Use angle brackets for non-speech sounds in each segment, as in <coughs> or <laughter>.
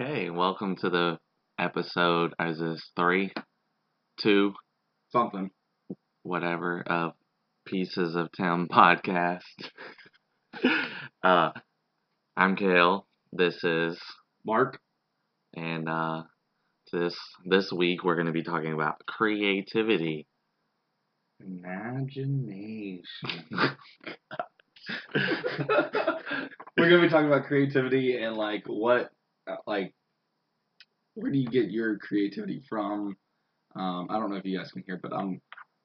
Okay, welcome to the episode. Is this three, two, Something. whatever of Pieces of Tim podcast? <laughs> uh, I'm Kale. This is, Mark. and uh, this this week we're going to be talking about creativity. Imagination. <laughs> We're gonna be talking about creativity and like what, uh, like, where do you get your creativity from? Um, I don't know if you guys can hear, but I'm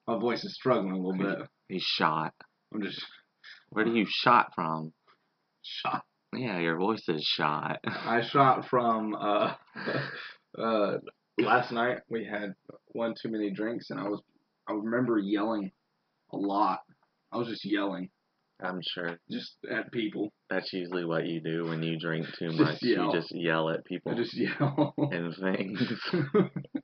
my voice is struggling a little bit. He's shot. I'm just Where do you shot from? shot. Yeah, your voice is shot. I shot <laughs> from uh, <laughs> uh, last night. We had one too many drinks, and I was I remember yelling a lot. I was just yelling, I'm sure just at people. that's usually what you do when you drink too much. yell. You just yell at people I just yell. <laughs> and things. <laughs>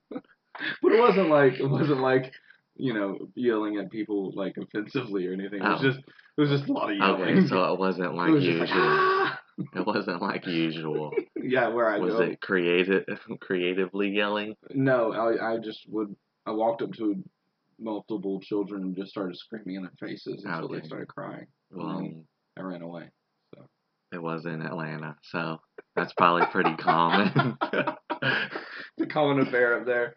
but it wasn't like it wasn't like you know yelling at people like offensively or anything. It was Oh. just it was just a lot of yelling. Okay, so it wasn't <laughs> it like was usual. like ah! It wasn't like usual. yeah, where I Was go. it creative, creatively yelling? No, I I just would I walked up to multiple children and just started screaming in their faces until they started crying. Well. I ran away. it was in Atlanta, so that's probably pretty common. <laughs> <laughs> the common affair up there.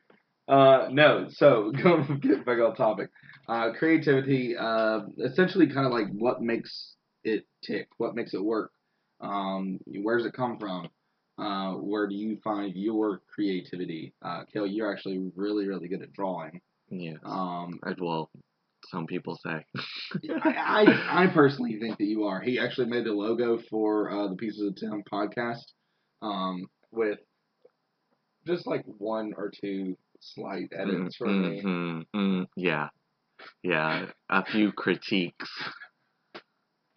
Uh, no, so <laughs> go get back on topic. Uh, creativity, uh, essentially, kind of like what makes it tick, what makes it work. Um, where does it come from? Uh, where do you find your creativity? Uh, Kale, you're actually really, really good at drawing. yeah. Um, Well, some people say. I, I I personally think that you are. He actually made the logo for uh, the Pieces of Tim podcast um, with just like one or two slight edits from me. Mhm, mm, yeah, yeah. A few critiques <laughs>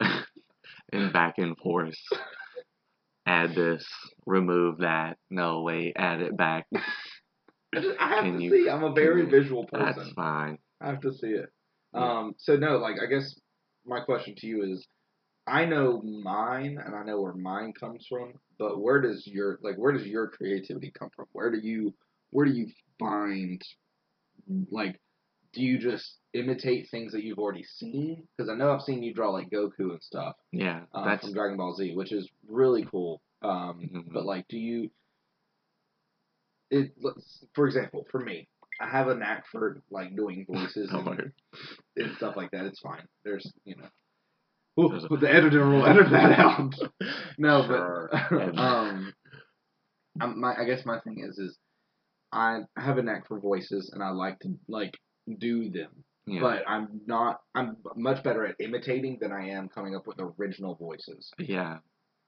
and back and forth. Add this, remove that. No, wait, add it back. I have can to you, see. I'm a very visual That's person. fine. I have to see it. Um, so no, like I guess my question to you is, I know mine and I know where mine comes from, but where does your like where does your creativity come from? Where do you where do you find like do you just imitate things that you've already seen? Because I know I've seen you draw like Goku and stuff Yeah, uh, that's from Dragon Ball Z, which is really cool. Um, Mhm. But like, do you? It let's- for example, for me, I have a knack for like doing voices and, <laughs> and stuff like that. It's fine. There's you know. Ooh, a- the editor will edit <laughs> that out. No, Sure. but <laughs> um, I'm, my I guess my thing is is I have a knack for voices and I like to like do them, yeah. but I'm not. I'm much better at imitating than I am coming up with original voices. yeah,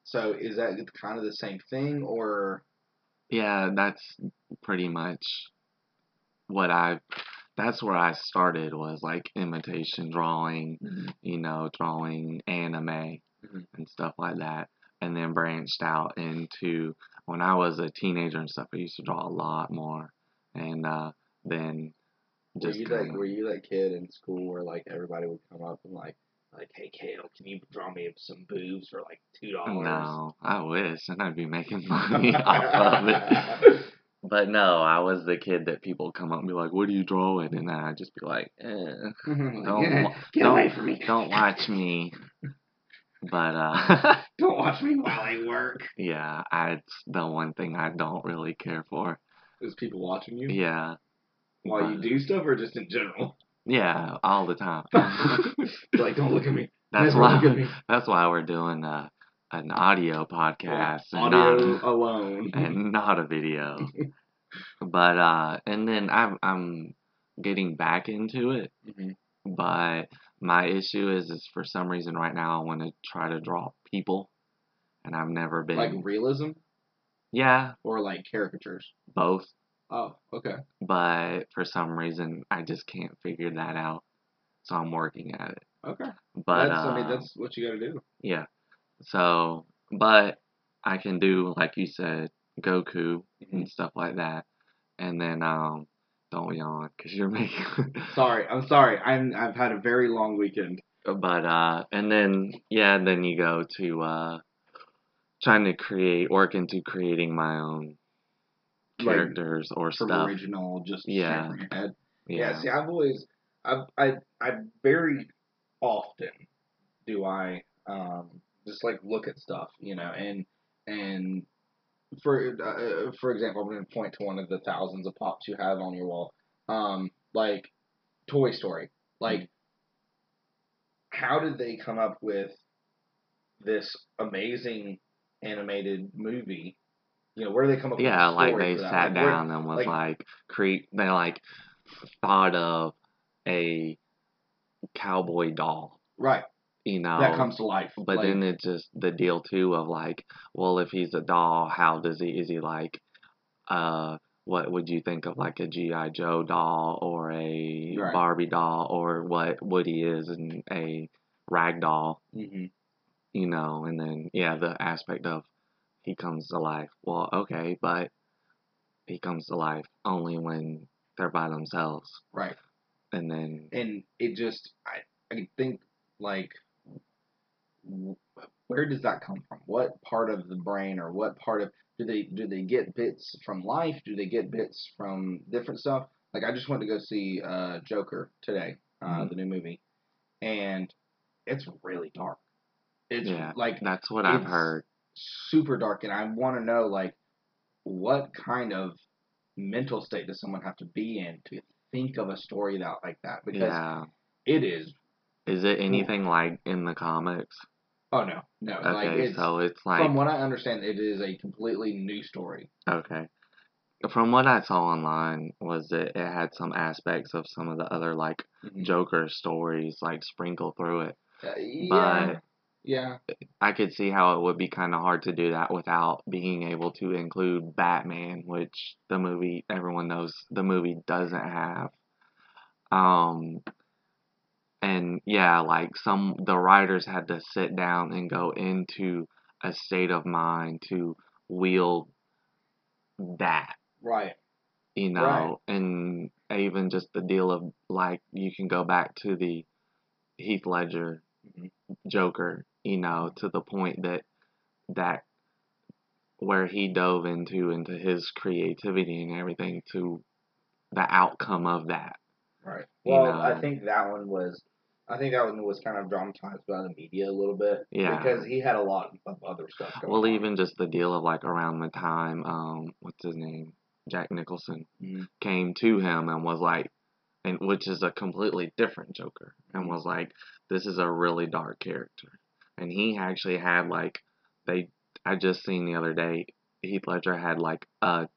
So is that kind of the same thing, or yeah. That's pretty much what I. That's where I started was like imitation drawing, you know, drawing anime Mhm. and stuff like that, and then branched out into when I was a teenager and stuff. I used to draw a lot more, and uh, then were you kinda- like were you that kid in school where like everybody would come up and like like hey Kale, can you draw me some boobs for like two dollars? no, I wish, and I'd be making <laughs> money off of it. <laughs> But no, I was the kid that people come up and be like, "What are you drawing?" And then I'd just be like, eh, <laughs> Don't Don't get don't- away from me! "Don't watch me." <laughs> But uh, <laughs> Don't watch me while I work. yeah, I, it's the one thing I don't really care for. Is people watching you Yeah, while you do stuff, or just in general? yeah, all the time. like, don't look at me. that's Never look at why. me. That's why we're doing uh, an audio podcast and Audio not alone. <laughs> and not a video. <laughs> but uh, and then I'm I'm getting back into it, Mhm. but my issue is is for some reason right now I want to try to draw people, and I've never been. Like realism yeah, or like caricatures. both. Oh, okay. But for some reason I just can't figure that out, so I'm working at it. Okay. But that's, I mean, uh, that's what you got to do. Yeah. So, but I can do like you said, Goku Mm-hmm. and stuff like that, and then um, don't yawn because you're <laughs> making. Sorry, I'm sorry. I'm I've had a very long weekend. but uh, and then yeah, then you go to uh, trying to create work into creating my own Like, characters or from stuff. original, just Yeah. Yeah. Yeah. See, I've always, I've, I, I very often do I um just like look at stuff, you know, and and for uh, for example, I'm going to point to one of the thousands of pops you have on your wall, um, like Toy Story, like. How did they come up with this amazing animated movie? You know, where do they come up Yeah, with the like they sat Like, where- down and was like- like, create. They like thought of a cowboy doll, right, you know. that comes to life. But like, then it's just the deal too of like, well, if he's a doll, how does he? Is he like, uh, what would you think of like a GI Joe doll or a Right. Barbie doll or what Woody is and a rag doll, mhm. you know? And then yeah, the aspect of he comes to life. Well, okay, but he comes to life only when they're by themselves, right. and then and it just I I think like where does that come from? What part of the brain or what part of do they do they get bits from life? Do they get bits from different stuff? Like I just went to go see uh, Joker today, uh, Mhm. the new movie, and it's really dark. It's Yeah. like that's what I've heard. super dark, and I want to know like what kind of mental state does someone have to be in to think of a story that like that because Yeah. it is Is it anything like in the comics? Oh no, no. like Okay, it's, so it's like from what I understand, it is a completely new story. okay. From what I saw online was that it had some aspects of some of the other like Mhm. Joker stories like sprinkled through it. Uh, yeah, But yeah, I could see how it would be kind of hard to do that without being able to include Batman, which the movie everyone knows the movie doesn't have. Um and yeah, like some the writers had to sit down and go into a state of mind to wield that, right, you know, Right. and even just the deal of like you can go back to the Heath Ledger Mhm. Joker, you know, to the point that that where he dove into into his creativity and everything to the outcome of that. right. You Well, know. I think that one was, I think that one was kind of dramatized by the media a little bit. Yeah. because he had a lot of other stuff going Well, on. even just the deal of like around the time, um, what's his name, Jack Nicholson Mhm. came to him and was like, and which is a completely different Joker, and was like, this is a really dark character, and he actually had like, they, I just seen the other day, Heath Ledger had like a,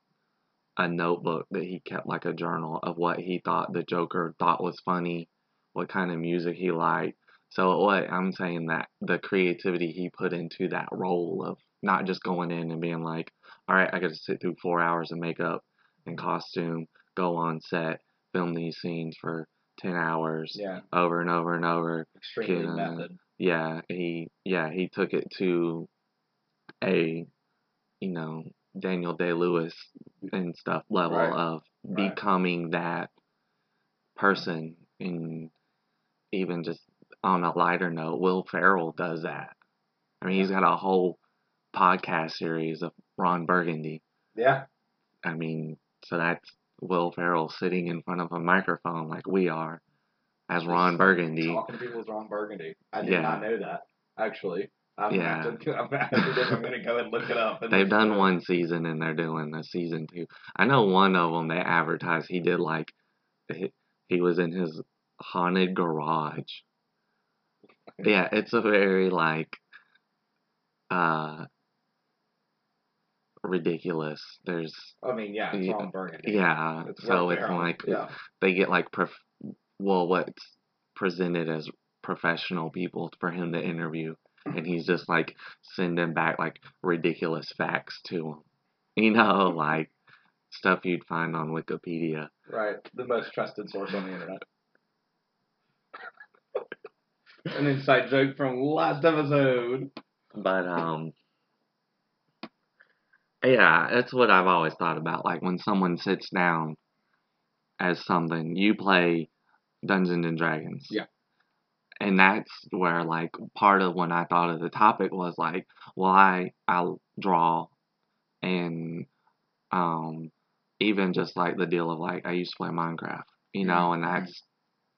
a notebook that he kept like a journal of what he thought the Joker thought was funny, what kind of music he liked. So what I'm saying that the creativity he put into that role of not just going in and being like, all right, I got to sit through four hours of makeup and costume, go on set, film these scenes for ten hours yeah, over and over and over. extremely uh, method. Yeah, he yeah he took it to a you know Daniel Day Lewis and stuff level Right. of Right. becoming that person and even just on a lighter note, Will Ferrell does that. I mean, he's got a whole podcast series of Ron Burgundy. Yeah, I mean, so that's Will Ferrell sitting in front of a microphone like we are as Ron Burgundy. talking to people is Ron Burgundy. I did Yeah. not know that actually. I'm Yeah. Gonna I'm, <laughs> I'm gonna go and look it up. and They've done one season and they're doing a season two. I know one of them they advertised he did like he, he was in his haunted garage. Yeah, it's a very like uh ridiculous. There's I mean, yeah, it's. Ron Burgundy. yeah, It's so it's like yeah, they get like prof- well what's presented as professional people for him to interview and he's just like sending back like ridiculous facts to him you know like stuff you'd find on wikipedia right. The most trusted source on the internet. An inside joke from last episode. but um yeah that's what i've always thought about like when someone sits down as something you play dungeons and dragons Yeah. and that's where like part of when I thought of the topic was like, well, I I draw, and um, even just like the deal of like I used to play Minecraft, you know, and that's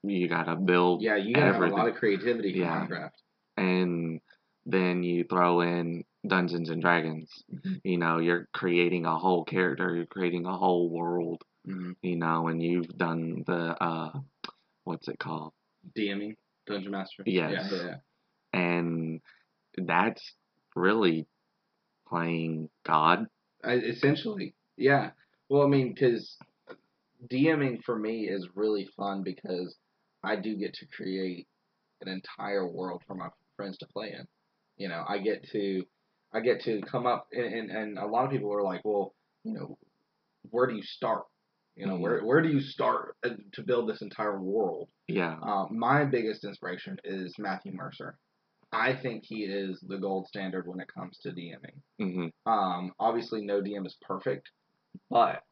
you gotta build Yeah, you gotta have a lot of creativity for Yeah. Minecraft. and then you throw in Dungeons and Dragons. Mhm. You know, you're creating a whole character, you're creating a whole world, Mm-hmm. you know, and you've done the uh what's it called? DMing, Dungeon Master. Yes. Yeah, yeah. And that's really playing God. I, essentially, yeah. Well, I mean, because DMing for me is really fun because I do get to create an entire world for my friends to play in. You know, I get to, I get to come up and, and, and a lot of people are like, well, you know, where do you start? You know, Mhm. where where do you start uh, to build this entire world? Yeah. Uh, my biggest inspiration is Matthew Mercer. I think he is the gold standard when it comes to DMing. hmm Um, obviously, no DM is perfect, but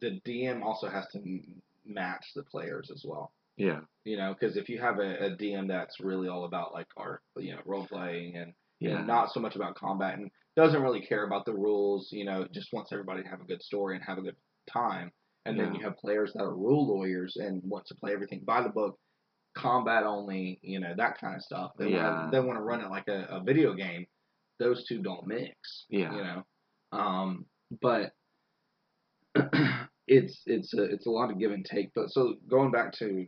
the DM also has to match the players as well. Yeah. You know, because if you have a, a DM that's really all about like art, you know, role playing and, Yeah. and not so much about combat and doesn't really care about the rules, you know, just wants everybody to have a good story and have a good time. And then you have players that are rule lawyers and want to play everything by the book, combat only, you know, that kind of stuff. They Yeah. want to they want to run it like a, a video game. Those two don't mix. Yeah. You know, um, but <clears throat> it's it's a it's a lot of give and take. But so going back to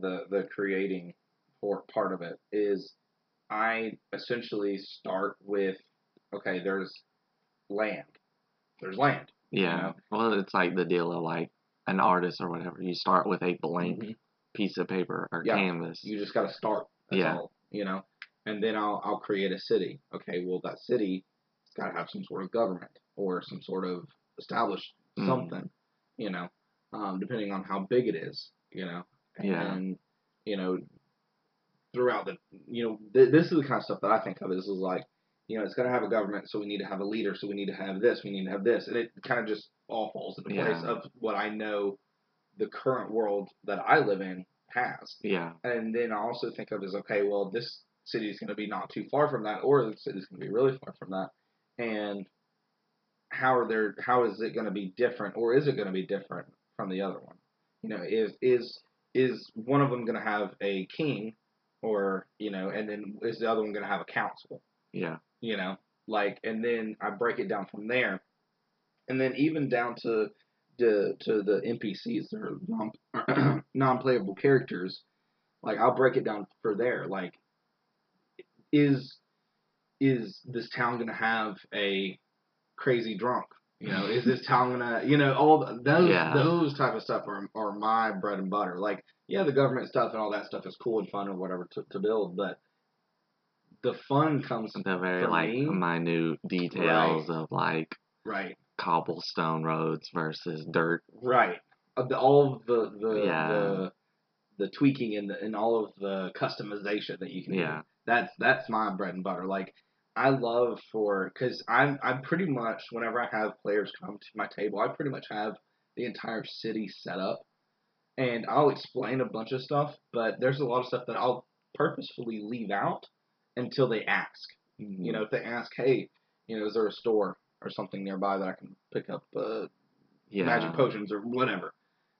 the the creating part part of it is I essentially start with okay, there's land. There's land. Yeah. know? Well, it's like the deal of like an artist or whatever. You start with a blank Mhm. piece of paper or Yeah. canvas. You just got to start. That's Yeah. all. You know, and then I'll I'll create a city. Okay, well that city has got to have some sort of government or some sort of established Mhm. something. You know, um, depending on how big it is. You know, and Yeah. then, you know throughout the you know th- this is the kind of stuff that I think of is, is like you know it's got to have a government, so we need to have a leader, so we need to have this, we need to have this, and it kind of just all falls into place Yeah. of what I know the current world that I live in has. Yeah. And then I also think of as okay, well, this city is going to be not too far from that, or the city is going to be really far from that, and how are there? How is it going to be different, or is it going to be different from the other one? You know, is is is one of them going to have a king, or you know, and then is the other one going to have a council? Yeah. you know like and then i break it down from there and then even down to the to the npcs or non <clears throat> non-playable characters like i'll break it down for there like is is this town gonna have a crazy drunk you know is this <laughs> town gonna you know all the, those Yeah. those type of stuff are, are my bread and butter like yeah the government stuff and all that stuff is cool and fun or whatever to, to build but the fun comes The very like me- minute details of like right cobblestone roads versus dirt. Right. Of all of the the, Yeah. the the tweaking and the, and all of the customization that you can do. Yeah. That's that's my bread and butter. Like I love for because I'm I'm pretty much whenever I have players come to my table, I pretty much have the entire city set up, and I'll explain a bunch of stuff. But there's a lot of stuff that I'll purposefully leave out until they ask. You know, if they ask, hey, you know, is there a store or something nearby that I can pick up uh, yeah. magic potions or whatever,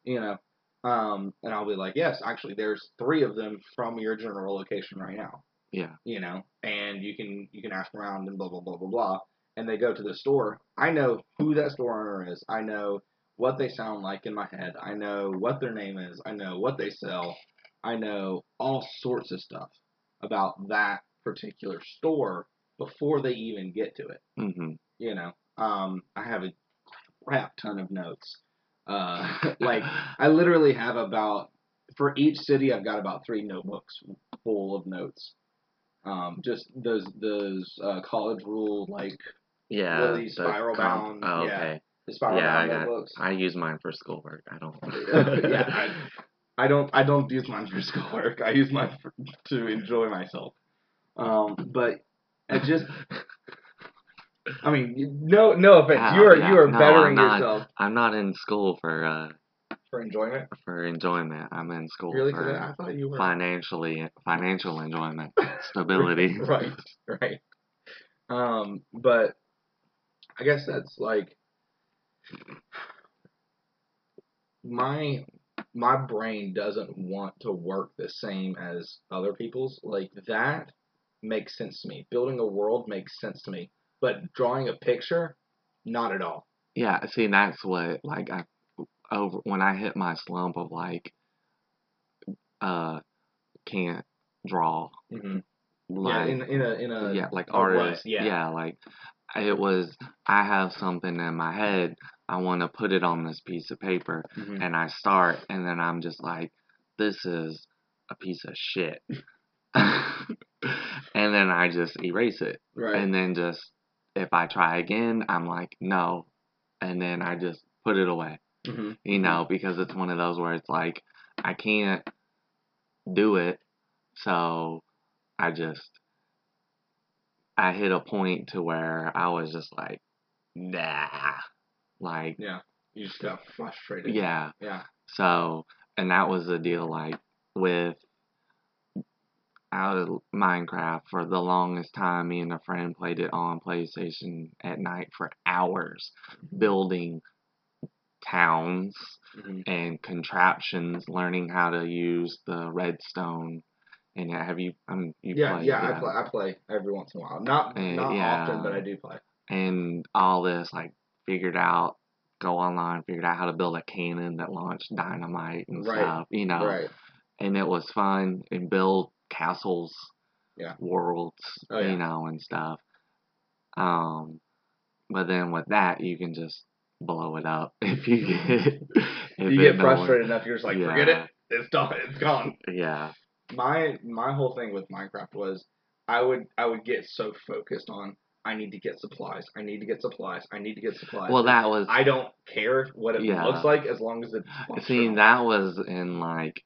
you know. Um, and I'll be like, yes, actually, there's three of them from your general location right now, Yeah. you know, and you can you can ask around and blah blah blah blah blah. And they go to the store. I know who that store owner is. I know what they sound like in my head. I know what their name is. I know what they sell. I know all sorts of stuff about that particular store before they even get to it hmm you know, um, I have a crap ton of notes. Uh, <laughs> like I literally have about for each city, I've got about three notebooks full of notes. Um, just those those uh, college rule like Yeah. What these, the spiral comp- bound? Oh, Yeah. okay. the spiral Yeah, I bound got. notebooks. I use mine for schoolwork. I don't. <laughs> <laughs> yeah, I, I don't I don't use mine for schoolwork. I use mine for, to enjoy myself. Um, but I just <laughs> I mean, no no offense. Yeah, you are yeah. you are No, bettering I'm not. yourself. I'm not in school for uh for enjoyment. for enjoyment. I'm in school Really? for I thought you were financially financial enjoyment, <laughs> stability. <laughs> right, right. Um, but I guess that's like my my brain doesn't want to work the same as other people's. Like that makes sense to me. Building a world makes sense to me, but drawing a picture, not at all. Yeah, see, that's what like I over when I hit my slump of like uh can't draw Mm-hmm. like yeah, in in a in a yeah, like a rut, artists. yeah. like it was. I have something in my head. I want to put it on this piece of paper, Mhm. and I start, and then I'm just like, this is a piece of shit, <laughs> and then I just erase it, right. and then just if I try again, I'm like, no, and then I just put it away, Mhm. you know, because it's one of those where it's like I can't do it, so I just I hit a point to where I was just like, nah, like Yeah, you just got frustrated. yeah. yeah. So and that was the deal, like with out of Minecraft for the longest time. Me and a friend played it on PlayStation at night for hours, building towns Mhm. and contraptions, learning how to use the redstone. And yeah, have you? I mean, you Yeah, played, yeah, I play. I play every once in a while. Not Uh, not yeah. often, but I do play. and all this like figured out go online figured out how to build a cannon that launched dynamite and Right. stuff you know Right. and it was fun and build castles Yeah. worlds Oh, yeah. you know and stuff um but then with that you can just blow it up <laughs> if you get if you get frustrated enough, you're just like, forget it. It's done. It's gone. yeah My my whole thing with Minecraft was I would I would get so focused on I need to get supplies. I need to get supplies. I need to get supplies. well that was I don't care what it Yeah. looks like as long as it's See, that was in like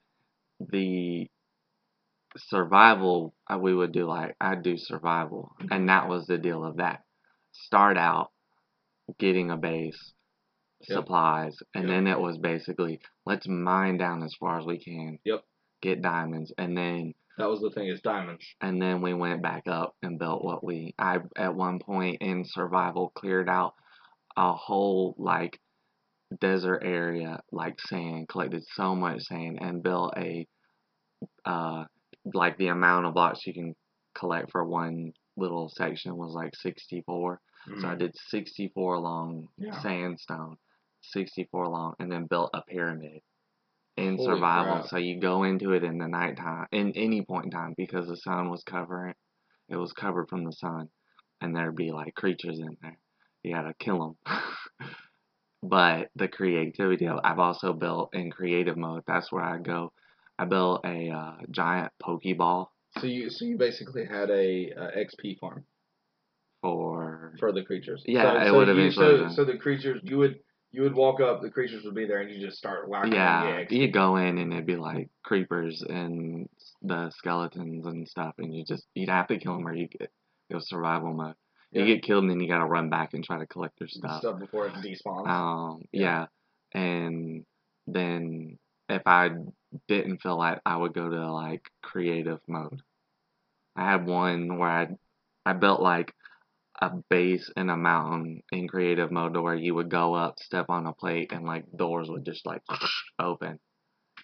the survival. uh, We would do like I'd do survival, and that was the deal of that. Start out getting a base, Yep. supplies, and Yep. then it was basically let's mine down as far as we can. Yep. Get diamonds, and then That was the thing is diamonds. and then we went back up and built what we I at one point in survival cleared out a whole like desert area like sand collected so much sand and built a uh like the amount of blocks you can collect for one little section was like 64 so I Mhm. did 64 long Yeah. sandstone 64 long and then built a pyramid in Holy survival. crap. so you go into it in the nighttime in any point in time because the sun was covering it was covered from the sun and there'd be like creatures in there. You gotta kill them <laughs> but the creativity of I've also built in creative mode. That's where I go. I built a uh, giant pokeball. So you so you basically had a uh, XP farm? For for the creatures. Yeah, so, it so would eventually So, so the creatures you would you would walk up, the creatures would be there, and you just start whacking. Yeah, get you go in and it'd be like creepers and the skeletons and stuff, and you just you'd have to kill them or you get go survival mode. You Yeah. get killed and then you gotta run back and try to collect their stuff. stuff. before it despawns. Um, Yeah. yeah, and then if I didn't feel like I would go to like creative mode. I had one where I I built like a base in a mountain in creative mode to where you would go up, step on a plate, and like doors would just like <sniffs> open.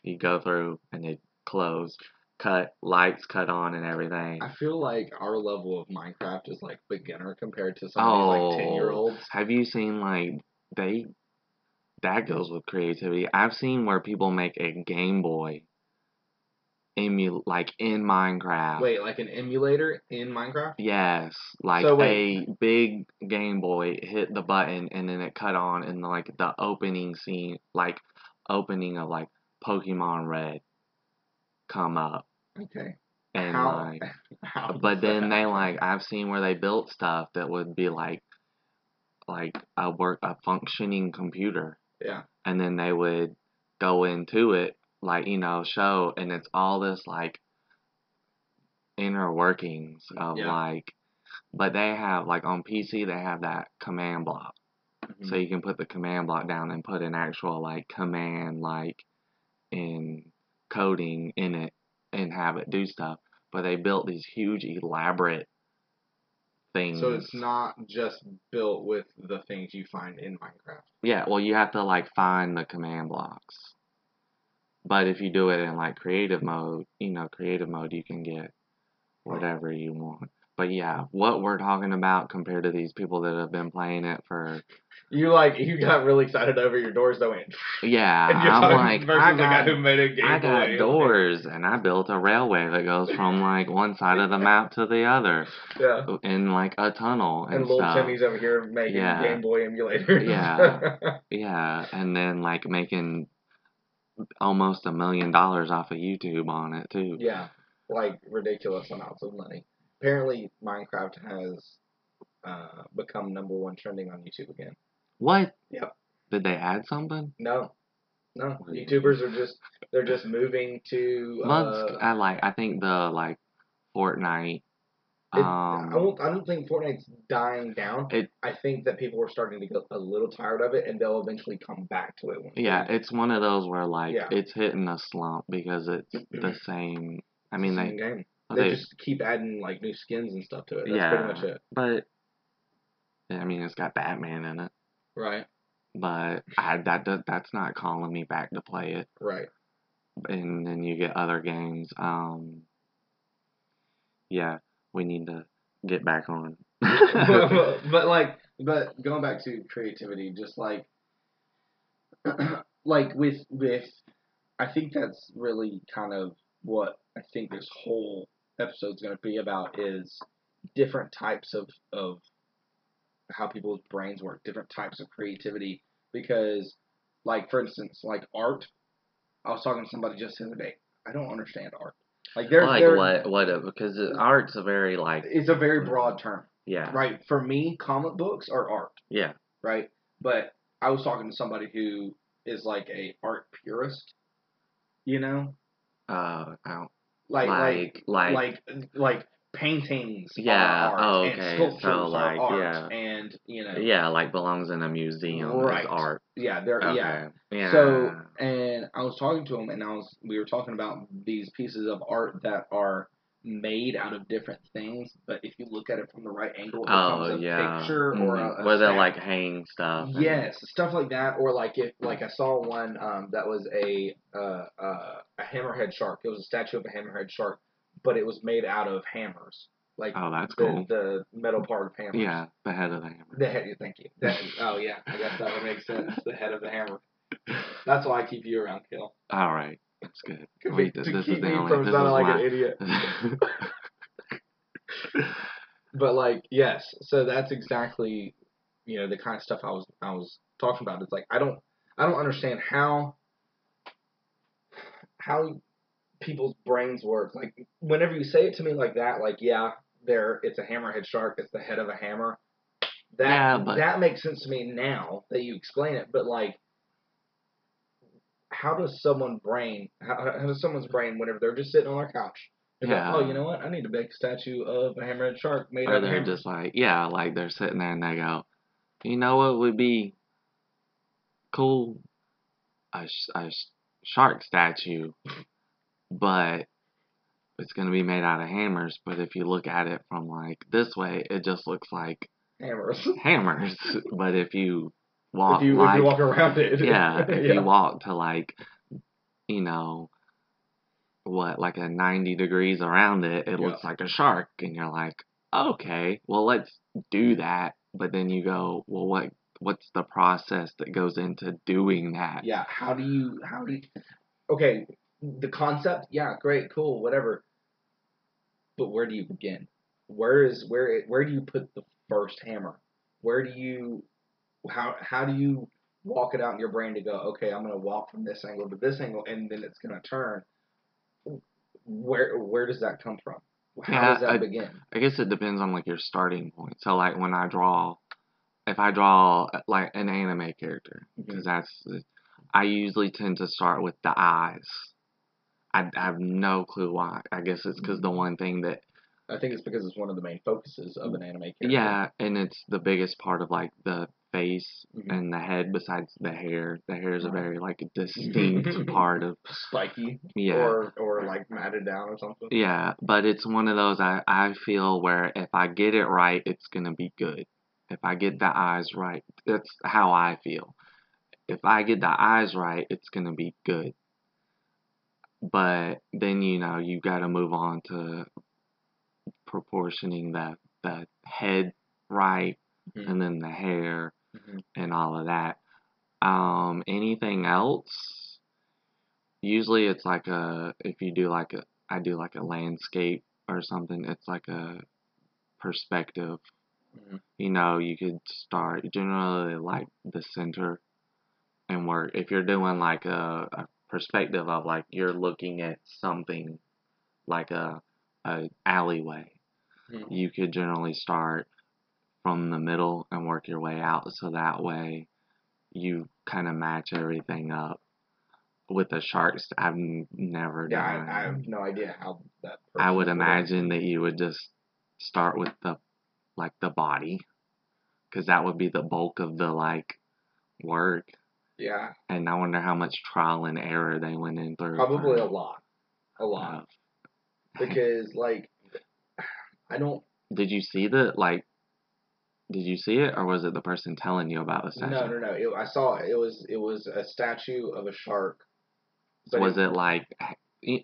You go through and it close, cut lights cut on and everything. I feel like our level of Minecraft is like beginner compared to some of these like oh, ten year olds. Have you seen like they that goes with creativity. I've seen where people make a Game Boy emu like in Minecraft. Wait, like an emulator in Minecraft? Yes, like So a big Game Boy hit the button and then it cut on and like the opening scene, like opening of like Pokemon Red, come up Okay. and How- like, <laughs> How but then they like I've seen where they built stuff that would be like, like a work a functioning computer, Yeah. and then they would go into it like you know show and it's all this like inner workings of Yeah. like but they have like on PC they have that command block Mhm. so you can put the command block down and put an actual like command like in coding in it and have it do stuff. But they built these huge elaborate things. So it's not just built with the things you find in Minecraft. Yeah, well, you have to like find the command blocks. But if you do it in like creative mode, you know, creative mode, you can get whatever you want. But yeah, what we're talking about compared to these people that have been playing it for You like you got really excited over your doors yeah, <laughs> and you're I'm like I got who made a game I got Boy. <laughs> doors and I built a railway that goes from like one side of the map to the other Yeah. in like a tunnel and, And little stuff. Timmy's over here making Yeah. Game Boy emulators. Yeah. <laughs> Yeah, and then like making almost a million dollars off of YouTube on it too. yeah. Like ridiculous amounts of money. Apparently, Minecraft has uh, become number one trending on YouTube again. What? Yep. Did they add something? No, no. YouTubers are just they're just moving to. Months. Uh, I like. I think the like Fortnite. It- Um. I don't. I don't think Fortnite's dying down. It- I think that people are starting to get a little tired of it, and they'll eventually come back to it. Yeah, it's one of those where like Yeah. it's hitting a slump because it's the <clears throat> same. I mean, Same they, game. they, They just keep adding like new skins and stuff to it. That's Yeah. pretty much it. but I mean, it's got Batman in it. Right. But I that does- that's not calling me back to play it. Right. and then you get other games. Um, yeah, we need to get back on. <laughs> but, like, but going back to creativity, just like, <clears throat> like with with, I think that's really kind of what I think this whole episode's going to be about is different types of of how people's brains work, different types of creativity. Because, like for instance, like art. I was talking to somebody just the other day. I don't understand art. Like there's like what? What? Because art's a very like it's a very broad term, yeah, right? For me, comic books are art yeah, right? But I was talking to somebody who is like a art purist, you know, uh, I don't- like like like like, like like paintings. Yeah, art, oh, and okay, sculptures so, like, art, yeah. and you know, yeah, like belongs in a museum Right. art. yeah, they're Okay. yeah. yeah. So and I was talking to him, and I was we were talking about these pieces of art that are made out of different things, but if you look at it from the right angle, it becomes oh a yeah, picture or Mhm. a, a where they like hang stuff. and- Yes, stuff like that, or like if like I saw one um, that was a uh, uh, a hammerhead shark. It was a statue of a hammerhead shark, but it was made out of hammers, like Oh, that's the, cool. the metal part of hammers. Yeah, the head of the hammer. The head. Thank you. That, oh yeah, I guess that would make sense. The head of the hammer. That's why I keep you around, Kill. All right, that's good. <laughs> Wait, keep this is the only. from This sounding like why. an idiot. <laughs> But like, yes, so that's exactly, you know, the kind of stuff I was I was talking about. It's like I don't I don't understand how how people's brains work. Like whenever you say it to me like that, like yeah, there it's a hammerhead shark, it's the head of a hammer. That Yeah, but- that makes sense to me now that you explain it. But like, how does someone brain? How, how does someone's brain whenever they're just sitting on their couch? Like, Yeah. oh, you know what? I need to make a statue of a hammerhead shark made or out of they're hammers. just like, yeah, like they're sitting there and they go, you know what would be cool? A, sh- a sh- shark statue, but it's gonna be made out of hammers. But if you look at it from like this way, it just looks like hammers. <laughs> hammers. but if you walk if you like if you walk around it, yeah, <laughs> if yeah. you walk to like, you know, what, like a 90 degrees around it, it Yeah. looks like a shark. And you're like, okay, well, let's do that. But then you go, well, what, what's the process that goes into doing that? yeah. How do you how do you, okay the concept? Yeah, great, cool, whatever. But where do you begin? Where is where where do you put the first hammer? Where do you how how do you walk it out in your brain to go? Okay, I'm gonna walk from this angle to this angle, and then it's gonna turn. Where where does that come from? How Yeah, does that I- begin? I guess it depends on like your starting point. So like when I draw, if I draw like an anime character, because mm-hmm. that's I usually tend to start with the eyes. I, I have no clue why. I guess it's because the one thing that I think it's because it's one of the main focuses of an anime character. yeah, and it's the biggest part of like the face Mhm. and the head besides the hair. The hair is a very like distinct <laughs> part of Spiky. yeah. Or or like matted down or something. Yeah, but it's one of those I, I feel where if I get it right, it's gonna be good. If I get the eyes right, that's how I feel. If I get the eyes right, it's gonna be good. But then you know you got to move on to proportioning that the head right, Mhm. and then the hair Mhm. and all of that. Um, anything else? Usually it's like a if you do like a I do like a landscape or something. It's like a perspective. Mhm. You know, you could start generally like the center and work. If you're doing like a, a perspective of like you're looking at something like a a alleyway, Mhm. you could generally start from the middle and work your way out so that way you kind of match everything up with the sharks i've never Yeah, done I, I have no idea how that. I would imagine that you would just start with the like the body because that would be the bulk of the like work Yeah, and i wonder how much trial and error they went in through probably a lot, a lot. uh, Because like, I don't. did you see the like did you see it or was it the person telling you about the statue No, no, no. It, I saw it. It was it was a statue of a shark. was it like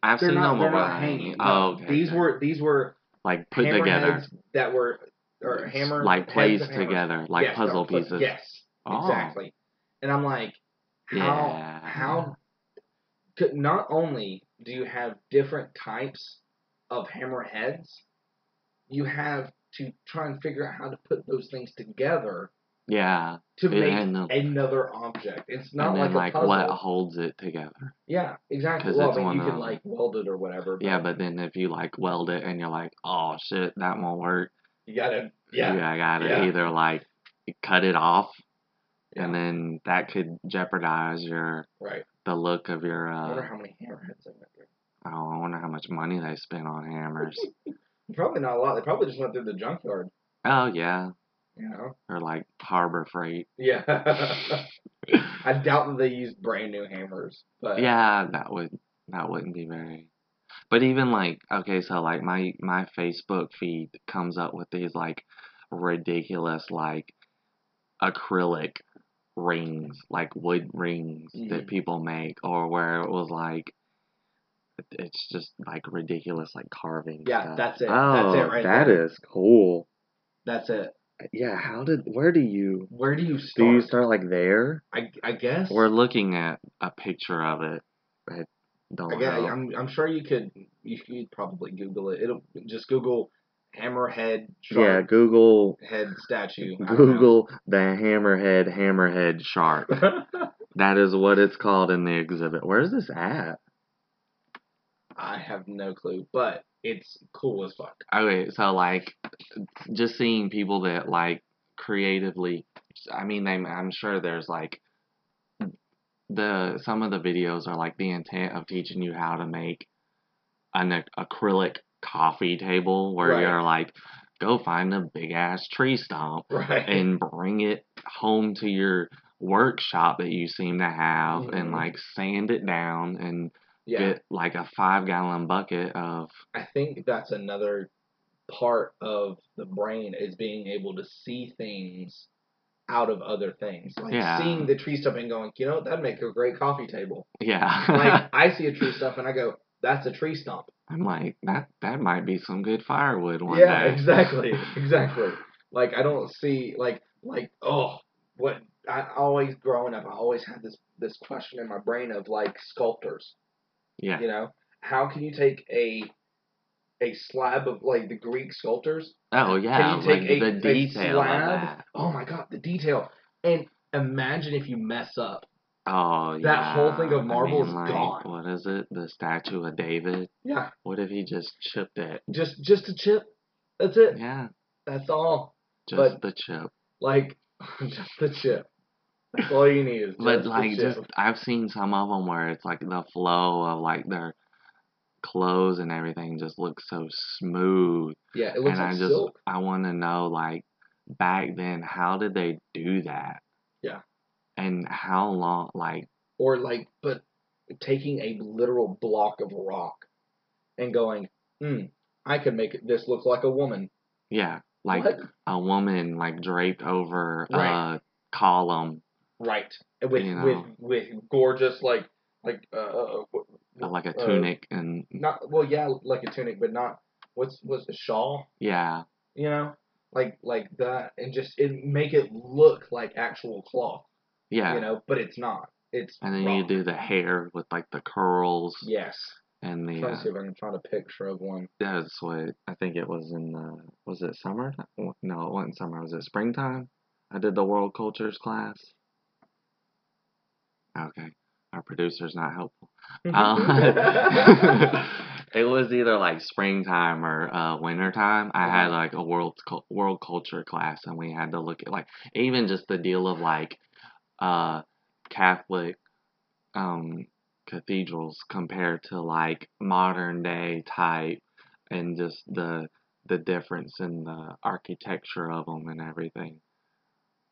I've seen not. them around. hanging. Oh, okay. These okay. were these were like put together, that were or hammer like placed together, like Yes, puzzle pieces. Yes, Oh. exactly. And I'm like, how Yeah. how could not only do you have different types of hammerheads, you have to try and figure out how to put those things together Yeah, to make another object. It's not and like then a like puzzle. what holds it together. Yeah, exactly. Well, it's I mean, one you can them. like weld it or whatever. But Yeah, but then if you like weld it and you're like, oh shit, that won't work. you gotta. Yeah. you gotta Yeah. either like cut it off, and then that could jeopardize your Right. the look of your. I wonder uh how many hammerheads they went through. Oh, I wonder how much money they spent on hammers. <laughs> Probably not a lot. They probably just went through the junkyard. oh yeah, You know. or like Harbor Freight. Yeah. <laughs> <laughs> I doubt that they used brand new hammers, but yeah, that would that wouldn't be very. But even like okay, so like my my Facebook feed comes up with these like ridiculous like acrylic rings, like wood rings that Mhm. people make, or where it was like it's just like ridiculous like carving. Yeah, stuff. that's it. Oh, That's it right that there. is cool. that's it. Yeah, how did where do you Where do you start? do you start like there? I, I guess. We're looking at a picture of it. I don't I guess know. I'm I'm sure you could you could probably Google it. It'll just Google hammerhead yeah, Google head statue. I don't know. Google the hammerhead hammerhead shark. <laughs> that is what it's called in the exhibit. Where's this at? I have no clue, but it's cool as fuck. Okay, so like just seeing people that like creatively I mean they I'm sure there's like the some of the videos are like the intent of teaching you how to make an acrylic coffee table where Right. you're like go find a big ass tree stump <laughs> Right. and bring it home to your workshop that you seem to have and Mhm. like sand it down and yeah. get like a five gallon bucket of I think that's another part of the brain is being able to see things out of other things. Like Yeah. seeing the tree stump and going, you know, that'd make a great coffee table. yeah Like <laughs> I see a tree stump and I go, that's a tree stump. i'm like that that might be some good firewood one yeah, day exactly, <laughs> exactly. Like I don't see like like oh what I always growing up I always had this this question in my brain of like sculptors. yeah You know, how can you take a a slab of like the Greek sculptors? oh yeah Can you take like a, the a detail of slab? that Oh my god, the detail! And imagine if you mess up. Oh yeah That whole thing of I marble mean, is like, gone. what is it the statue of david Yeah, what if he just chipped it just just a chip. That's it. yeah That's all. just But- the chip Like <laughs> just the chip. That's all you need is just But like, just I've seen some of them where it's like the flow of like their clothes and everything just looks so smooth, yeah, it looks and like I just silk. I want to know like, back then, how did they do that? Yeah. And how long? Like, or like, but taking a literal block of rock and going, hmm, I could make this look like a woman. yeah, like What? a woman like draped over Right. a column, Right. With You with know. with gorgeous like like uh, uh uh, like a uh, tunic, and not well yeah like a tunic but not what's what's a shawl yeah, you know like like that and just it make it look like actual cloth yeah. you know but it's not it's and then you do the hair with like the curls yes and the trying uh, to see if I can find a picture of one Yeah, That's what I think it was in the was it summer? No, it wasn't summer. Was it springtime? I did the world cultures class. Okay, our producer's not helpful. <laughs> Uh, <laughs> <laughs> it was either like springtime or uh, wintertime. I had Uh-huh. like a world world culture class, and we had to look at like even just the deal of like uh, Catholic um, cathedrals compared to like modern day type, and just the the difference in the architecture of them and everything.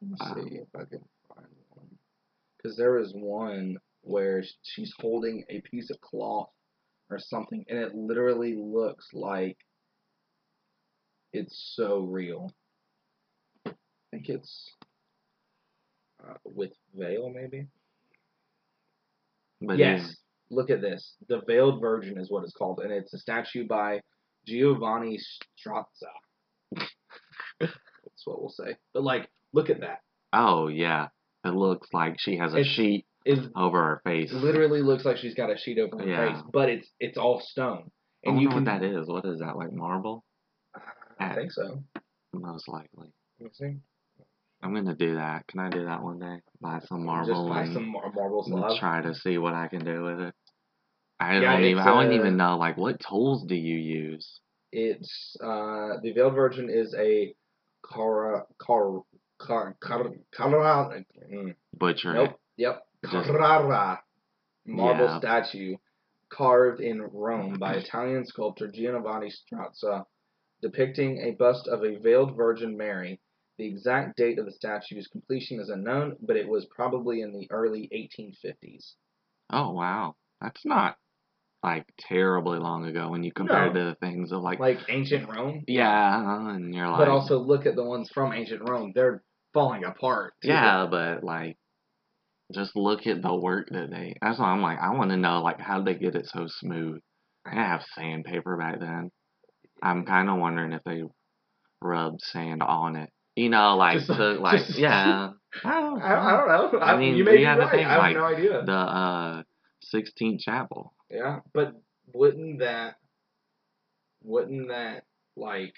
Let's Um, see if I can find one. Because there is one where she's holding a piece of cloth or something, and it literally looks like it's so real. I think it's uh, with veil, maybe. But yes. Look at this. The Veiled Virgin is what it's called, and it's a statue by Giovanni Strazza. That's what we'll say. But like, look at that. oh yeah, it looks like she has a It's- sheet over her face. literally looks like she's got a sheet over her Yeah. face, but it's it's all stone. And you can. what that is. What is that like marble? I think so. Most likely. me see. I'm gonna do that. Can I do that one day? Buy some marble Just buy and, some mar- marble and try to see what I can do with it. I Yeah, don't even. I wouldn't uh, even know. Like, what tools do you use? It's uh the Veiled Virgin is a Cara Car Car Car Carrara. mm, Butcher Nope. it. Yep. Just- Carrara marble Yeah. statue carved in Rome by Italian sculptor Giovanni Strazza, depicting a bust of a veiled Virgin Mary. The exact date of the statue's completion is unknown, but it was probably in the early 1850s. Oh wow, that's not like terribly long ago when you compare No. to the things of like, Like ancient Rome. yeah, uh-huh, and you're like, But also look at the ones from ancient Rome. They're falling apart. too. yeah, but like, just look at the work that they. That's why I'm like, I want to know like how they get it so smooth. I didn't have sandpaper back then. I'm kind of wondering if they rubbed sand on it. You know, like Just- like just- yeah. <laughs> I don't, I, I don't know. I I mean, you may you have right. think, I have like, no idea. the uh Sistine chapel. Yeah, but wouldn't that wouldn't that like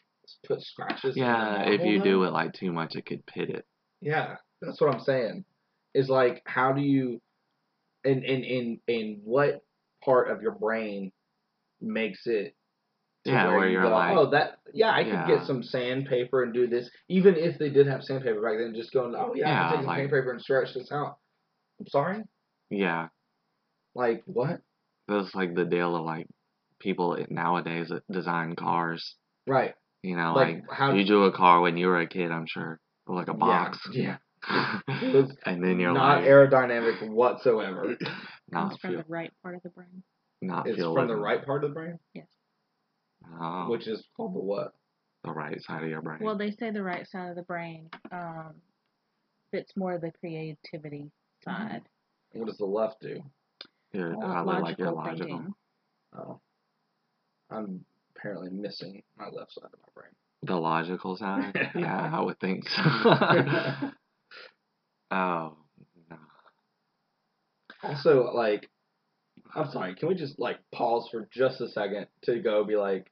put scratches? Yeah, if you though? do it like too much, it could pit it. Yeah, that's what I'm saying. Is like how do you in in in in what part of your brain makes it Yeah, where you you're go, like- oh that yeah I could Yeah. get some sandpaper and do this even if they did have sandpaper back then just going oh yeah, I can take some like- sandpaper and stretch this out. I'm sorry, Yeah, like what? that's like the deal of like people nowadays that design cars. Right, You know, like, like how you drew a car when you were a kid, I'm sure, or like a box. Yeah, was <laughs> and then you're not like, aerodynamic whatsoever. <laughs> not comes from feel, the right part of the brain. not It's feel from the right part of the brain, Oh, which is called the what? the right side of your brain. Well, they say the right side of the brain um, fits more the creativity side. What does the left do? You're Uh, probably like you're logical logical. thinking. Oh, I'm apparently missing my left side of my brain. The logical side? <laughs> yeah, I would think so. <laughs> <laughs> oh, no. Also, like, I'm sorry, can we just like pause for just a second to go be like,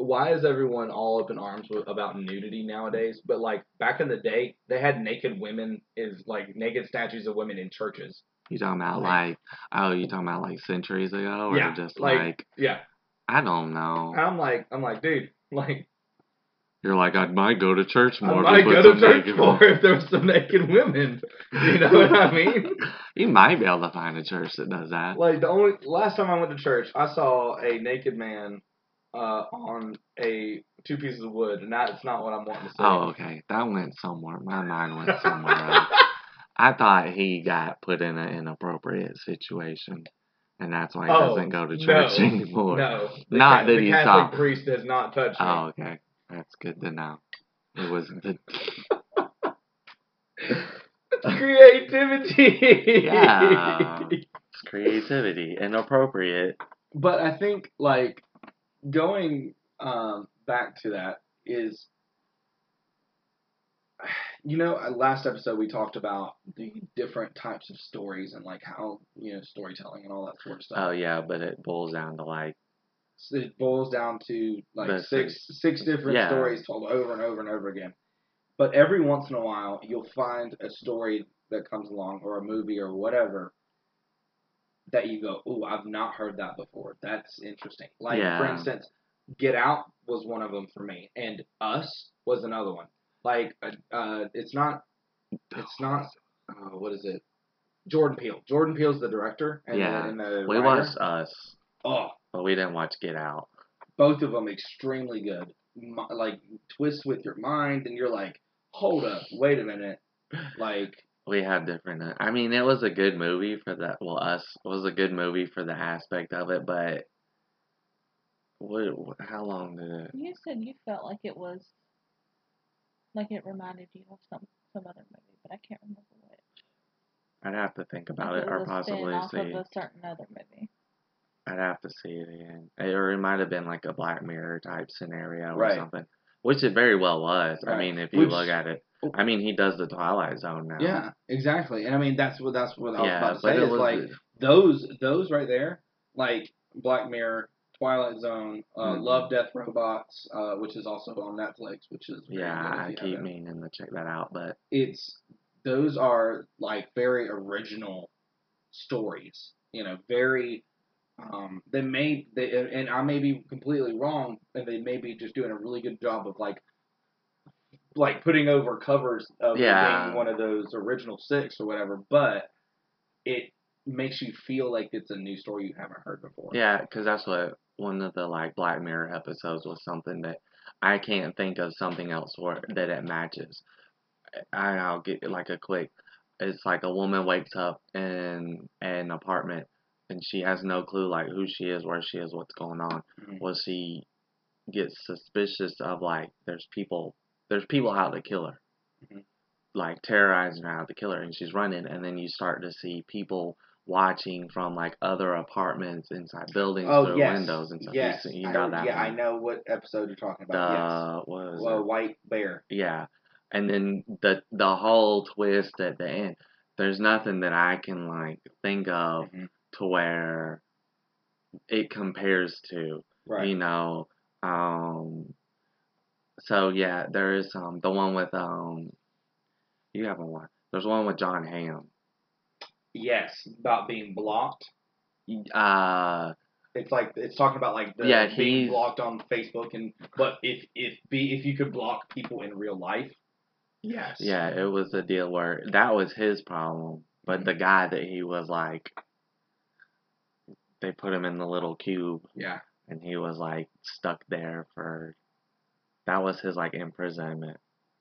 why is everyone all up in arms about nudity nowadays? But like back in the day, they had naked women is like naked statues of women in churches. You talking about Like- oh, you talking about like centuries ago, or Yeah, just like- like, Yeah, I don't know. I'm like, I'm like, dude, like, You're like I might go to church more. I might go to church more if there was some naked women. <laughs> You know what I mean? <laughs> You might be able to find a church that does that. Like the only last time I went to church, I saw a naked man uh, on a two pieces of wood, and that's not what I'm wanting to say. Oh, okay. That went somewhere. My mind went somewhere else. I thought he got put in an inappropriate situation, and that's why he Oh, doesn't go to church no, <laughs> anymore. No, the Not that the he Catholic saw. priest has not touched me. Oh, okay. That's good to know. It was <laughs> the Creativity. Yeah. It's creativity, inappropriate. But I think like going um, back to that is, you know, uh, last episode we talked about the different types of stories and like how you know storytelling and all that sort of stuff. Oh yeah, but it boils down to like So it boils down to like The six six different yeah. stories told over and over and over again. But every once in a while, you'll find a story that comes along, or a movie, or whatever, that you go, "Ooh, I've not heard that before. That's interesting." Like for instance, Get Out was one of them for me, and Us was another one. Like, uh, uh it's not, it's not, uh, what is it? Jordan Peele. Jordan Peele's the director, and Yeah. the, and the we writer. watched Us, Oh, but we didn't watch Get Out. both of them extremely good. Like twists with your mind, and you're like, hold up, wait a minute, like We had different. uh, I mean, it was a good movie for that. Well, Us was a good movie for the aspect of it, but what? what- How long did it? You said you felt like it was, like it reminded you of some some other movie, but I can't remember what. I'd have to think about Like it, or possibly spin-off see. of a certain other movie. I'd have to see it again. It, or it might have been like a Black Mirror type scenario or Right. something, which it very well was. I mean, if you Which- look at it, I mean, he does the Twilight Zone now. yeah, exactly. And I mean, that's what that's what I was yeah, about to say. Is like those those right there, like Black Mirror, Twilight Zone, uh, Mhm. Love, Death, Robots, uh, which is also on Netflix, which is yeah, good I keep haven't. meaning to check that out, but it's those are like very original stories. You know, very um, they may they and I may be completely wrong, and they may be just doing a really good job of like like putting over covers of Yeah. being one of those original six or whatever, but it makes you feel like it's a new story you haven't heard before. Yeah, because that's what one of the like Black Mirror episodes was something that I can't think of something else where that it matches. I, I'll get like a quick. It's like a woman wakes up in an apartment and she has no clue like who she is, where she is, what's going on. Mhm. Well, she gets suspicious of like there's people there's people out to kill her, Mhm. like terrorizing her out to kill her, and she's running, and then you start to see people watching from like other apartments inside buildings Oh through yes, windows and stuff. yes, You, you I- that yeah, I know what episode you're talking The about. what yes, was well, it? White Bear. Yeah, and then the the whole twist at the end. There's nothing that I can like think of Mhm. To where it compares to. Right. You know, um. So yeah, there is um the one with um. You haven't watched. There's one with Jon Hamm. Yes, about being blocked. Uh, It's like it's talking about like the Yeah, being blocked on Facebook and but if if be if you could block people in real life, yes. yeah, it was a deal where that was his problem, but the guy that he was like, they put him in the little cube Yeah. and he was like stuck there for that was his like imprisonment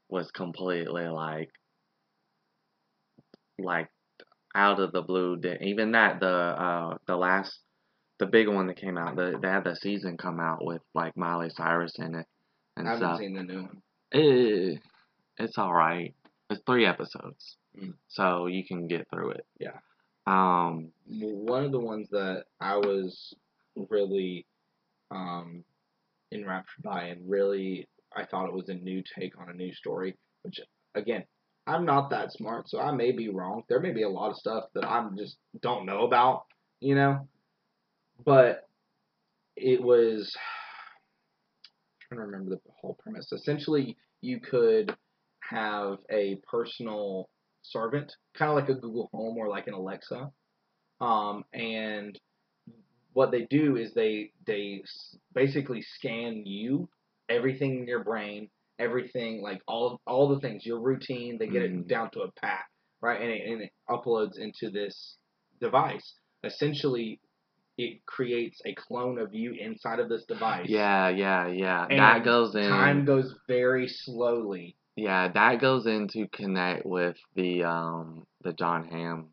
was completely like like out of the blue even that the uh the last the big one that came out the, they had the season come out with like Miley Cyrus in it and I haven't stuff seen the new one. it, it's all right it's three episodes Mm. so you can get through it Yeah. Um one of the ones that I was really um, enraptured by and really I thought it was a new take on a new story. Which again, I'm not that smart, so I may be wrong. There may be a lot of stuff that I just don't know about, you know. But it was <sighs> I'm trying to remember the whole premise. Essentially, you could have a personal servant, kind of like a Google Home or like an Alexa, um, and what they do is they they basically scan you, everything in your brain, everything like all all the things, your routine. They get Mhm. it down to a pat, right, and it, and it uploads into this device. Essentially, it creates a clone of you inside of this device. Yeah, yeah, yeah. And that goes in. Time goes very slowly. Yeah, that goes into connect with the um the Jon Hamm.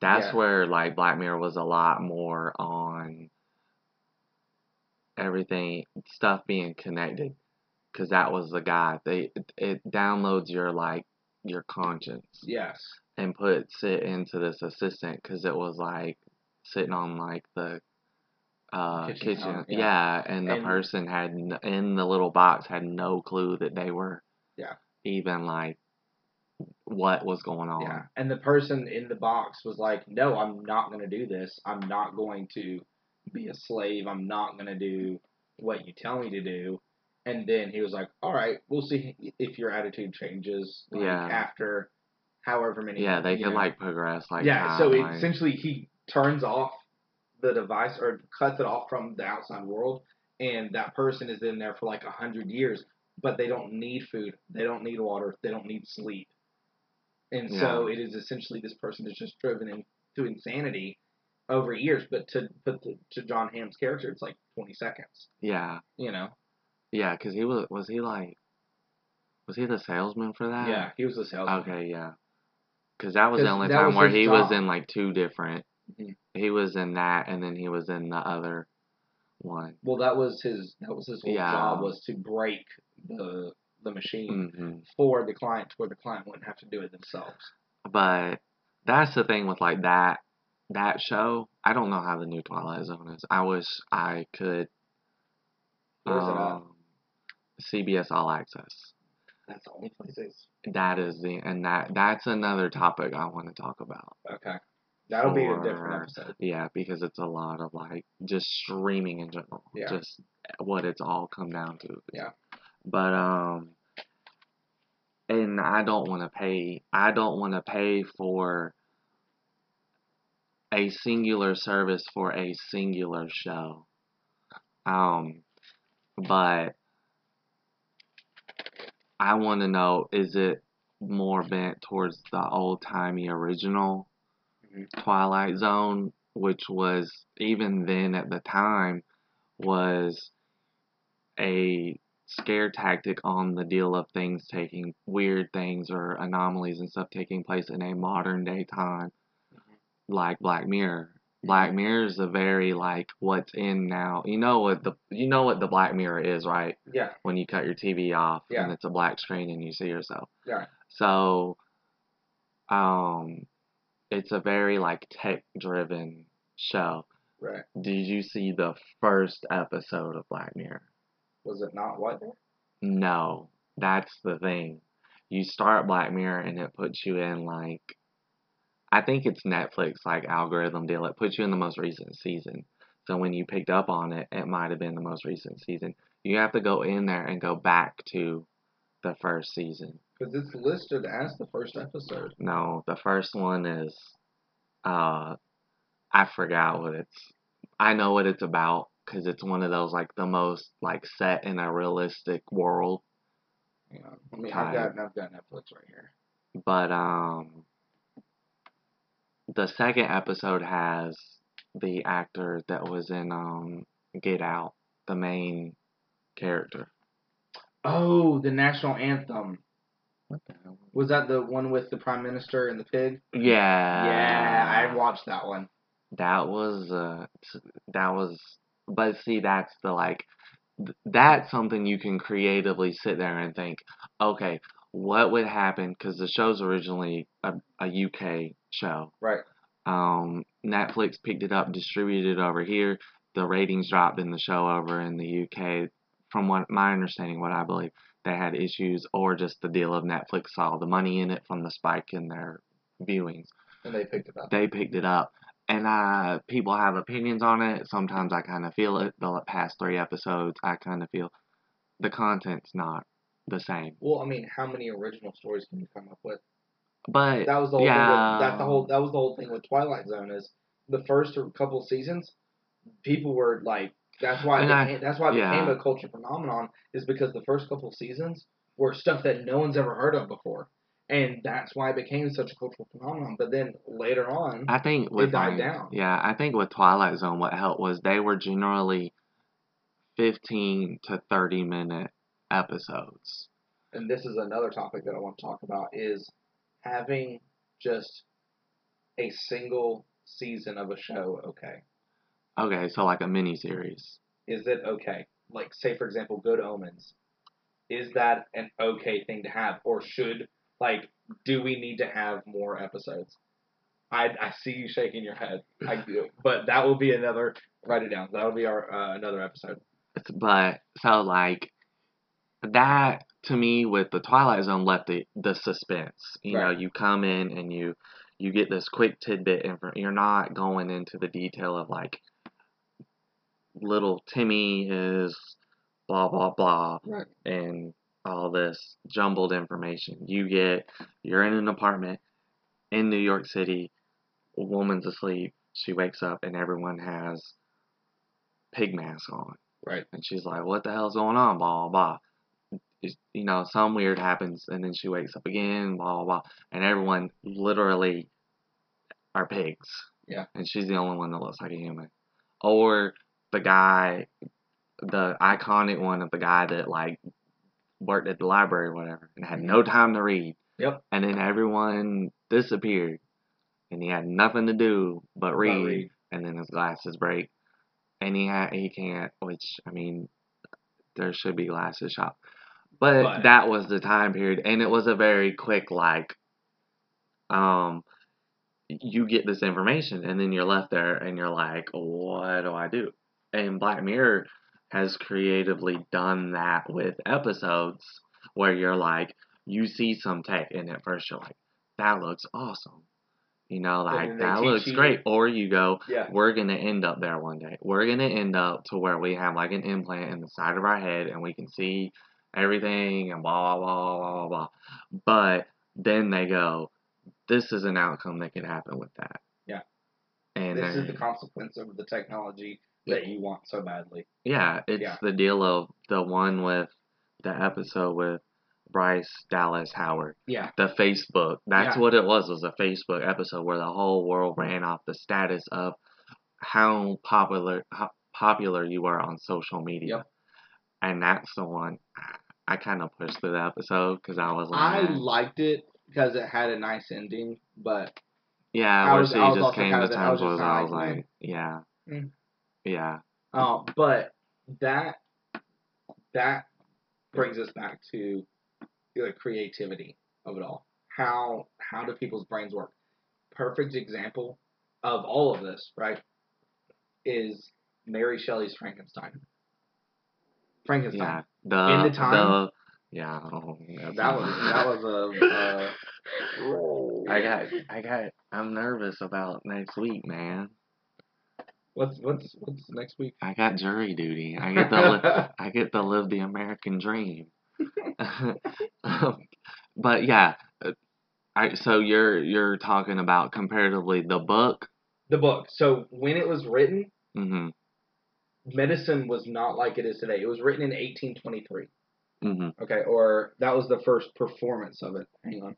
That's Yeah. where like Black Mirror was a lot more on everything stuff being connected because that was the guy. They it, it downloads your like your conscience Yes. and puts it into this assistant because it was like sitting on like the uh Kitchen kitchen, counter, yeah. yeah. and the And- person had n- in the little box had no clue that they were Yeah. Even like what was going on Yeah. And the person in the box was like, "No, I'm not going to do this. I'm not going to be a slave. I'm not going to do what you tell me to do." And then he was like, "All right, we'll see if your attitude changes like, Yeah. after however many yeah they can know." like progress like yeah, time, so it, like- essentially he turns off the device or cuts it off from the outside world, and that person is in there for like a hundred years, but they don't need food, they don't need water, they don't need sleep, and so it is essentially this person is just driven into insanity over years. But to put the, to Jon Hamm's character, it's like twenty seconds, yeah you know? yeah because he was was he like was he the salesman for that yeah, he was the salesman. okay yeah because that was the only time where he was in like two different Mhm. he was in that and then he was in the other one Well, that was his that was his whole Yeah. job was to break the the machine. hmm for the client to where the client wouldn't have to do it themselves. But that's the thing with like that that show. I don't know how the new Twilight Zone is. I wish I could. Where's it at? um, CBS All Access. That's the only place That is the and that that's another topic I want to talk about. okay. That'll be a different episode. Yeah, because it's a lot of like just streaming in general. Yeah. Just what it's all come down to. Yeah. But um and I don't want to pay I don't want to pay for a singular service for a singular show. Um but I want to know is it more bent towards the old-timey original Mhm. Twilight Zone, which was even then at the time was a scare tactic on the deal of things taking weird things or anomalies and stuff taking place in a modern day time like Black Mirror. Black Mirror is a very like what's in now. You know what the you know what the Black Mirror is, right? Yeah. When you cut your TV off Yeah. and it's a black screen and you see yourself. Yeah. So, um, it's a very like tech driven show. Right. Did you see the first episode of Black Mirror? Was it not what? No, that's the thing. You start Black Mirror and it puts you in like, I think it's Netflix like algorithm deal. It puts you in the most recent season. So when you picked up on it, it might have been the most recent season. You have to go in there and go back to the first season. Because it's listed as the first episode. No, the first one is uh I forgot what it's I know what it's about cuz it's one of those like the most like set in a realistic world, know, I mean, I've got I've got Netflix right here. but um the second episode has the actor that was in um Get Out, the main character. Oh, the national anthem. What the hell? Was that the one with the prime minister and the pig? Yeah. yeah, I watched that one. that was uh that was but see that's the like th- that's something you can creatively sit there and think okay what would happen because the show's originally a, a uk show Right. um netflix picked it up distributed it over here the ratings dropped in the show over in the uk from what my understanding what i believe they had issues or just the deal of netflix saw the money in it from the spike in their viewings And they picked it up. they picked it up. And uh, people have opinions on it. Sometimes I kind of feel it. The past three episodes, I kind of feel the content's not the same. Well, I mean, how many original stories can you come up with? But That was the whole yeah, thing with, that's the whole that was the whole thing with Twilight Zone is the first couple seasons, people were like that's why it I- became, that's why it yeah. became a culture phenomenon is because the first couple seasons were stuff that no one's ever heard of before. and that's why it became such a cultural phenomenon. But then later on, I think with died down. Yeah, I think with Twilight Zone, what helped was they were generally fifteen to thirty minute episodes. and this is another topic that I want to talk about is having just a single season of a show. Okay, Okay, so like a mini series. is it okay? Like, say for example, Good Omens. Is that an okay thing to have, or should like do we need to have more episodes? I, I see you shaking your head. I <laughs> do, but that will be another. Write it down. That will be our uh, another episode. But so like that to me with the Twilight Zone left the the suspense. You know, you come in and you you get this quick tidbit and you're not going into the detail of like little Timmy is blah blah blah Right. and all this jumbled information. You get you're in an apartment in New York City, a woman's asleep, she wakes up and everyone has pig masks on. Right. And she's like, What the hell's going on? Blah blah blah. You know, some weird happens and then she wakes up again, blah blah blah. And everyone literally are pigs. Yeah. And she's the only one that looks like a human. Or the guy the iconic one of the guy that like worked at the library or whatever and had no time to read. Yep. And then everyone disappeared and he had nothing to do but read, read. and then his glasses break. And he ha- he can't which I mean there should be glasses shop. But, But- that was the time period and it was a very quick like um you get this information and then you're left there and you're like, what do I do? And Black Mirror has creatively done that with episodes where you're like, you see some tech and at first you're like, that looks awesome. You know, like that looks you- great. Or you go, Yeah. we're gonna end up there one day. We're gonna end up to where we have like an implant in the side of our head and we can see everything and blah blah blah blah blah blah. But then they go, this is an outcome that could happen with that. Yeah. And This is the consequence of the technology that you want so badly. yeah, it's Yeah. the deal of the one with the episode with Bryce Dallas Howard. Yeah. The Facebook. That's Yeah. what it was, It was a Facebook episode where the whole world ran off the status of how popular how popular you were on social media. Yep. And that's the one I kind of pushed through the episode because I was like, I liked it because it had a nice ending, but yeah, I where was- she I was just came to I terms was with just it. I was like, like, yeah, Mm. Yeah, uh, but that that brings us back to the creativity of it all. How how do people's brains work? Perfect example of all of this, right? Is Mary Shelley's Frankenstein. Frankenstein. yeah. The In the time- the yeah. oh, That was that was a. Uh, <laughs> I got, I got, I'm nervous about next week, man. What's what's what's next week? I got jury duty. I get to, li- <laughs> I get to live the American dream. um, <laughs> but yeah, I so you're you're talking about comparatively the book. the book. So when it was written, mm-hmm. medicine was not like it is today. It was written in 1823. Mm-hmm. Okay, or that was the first performance of it. Hang on,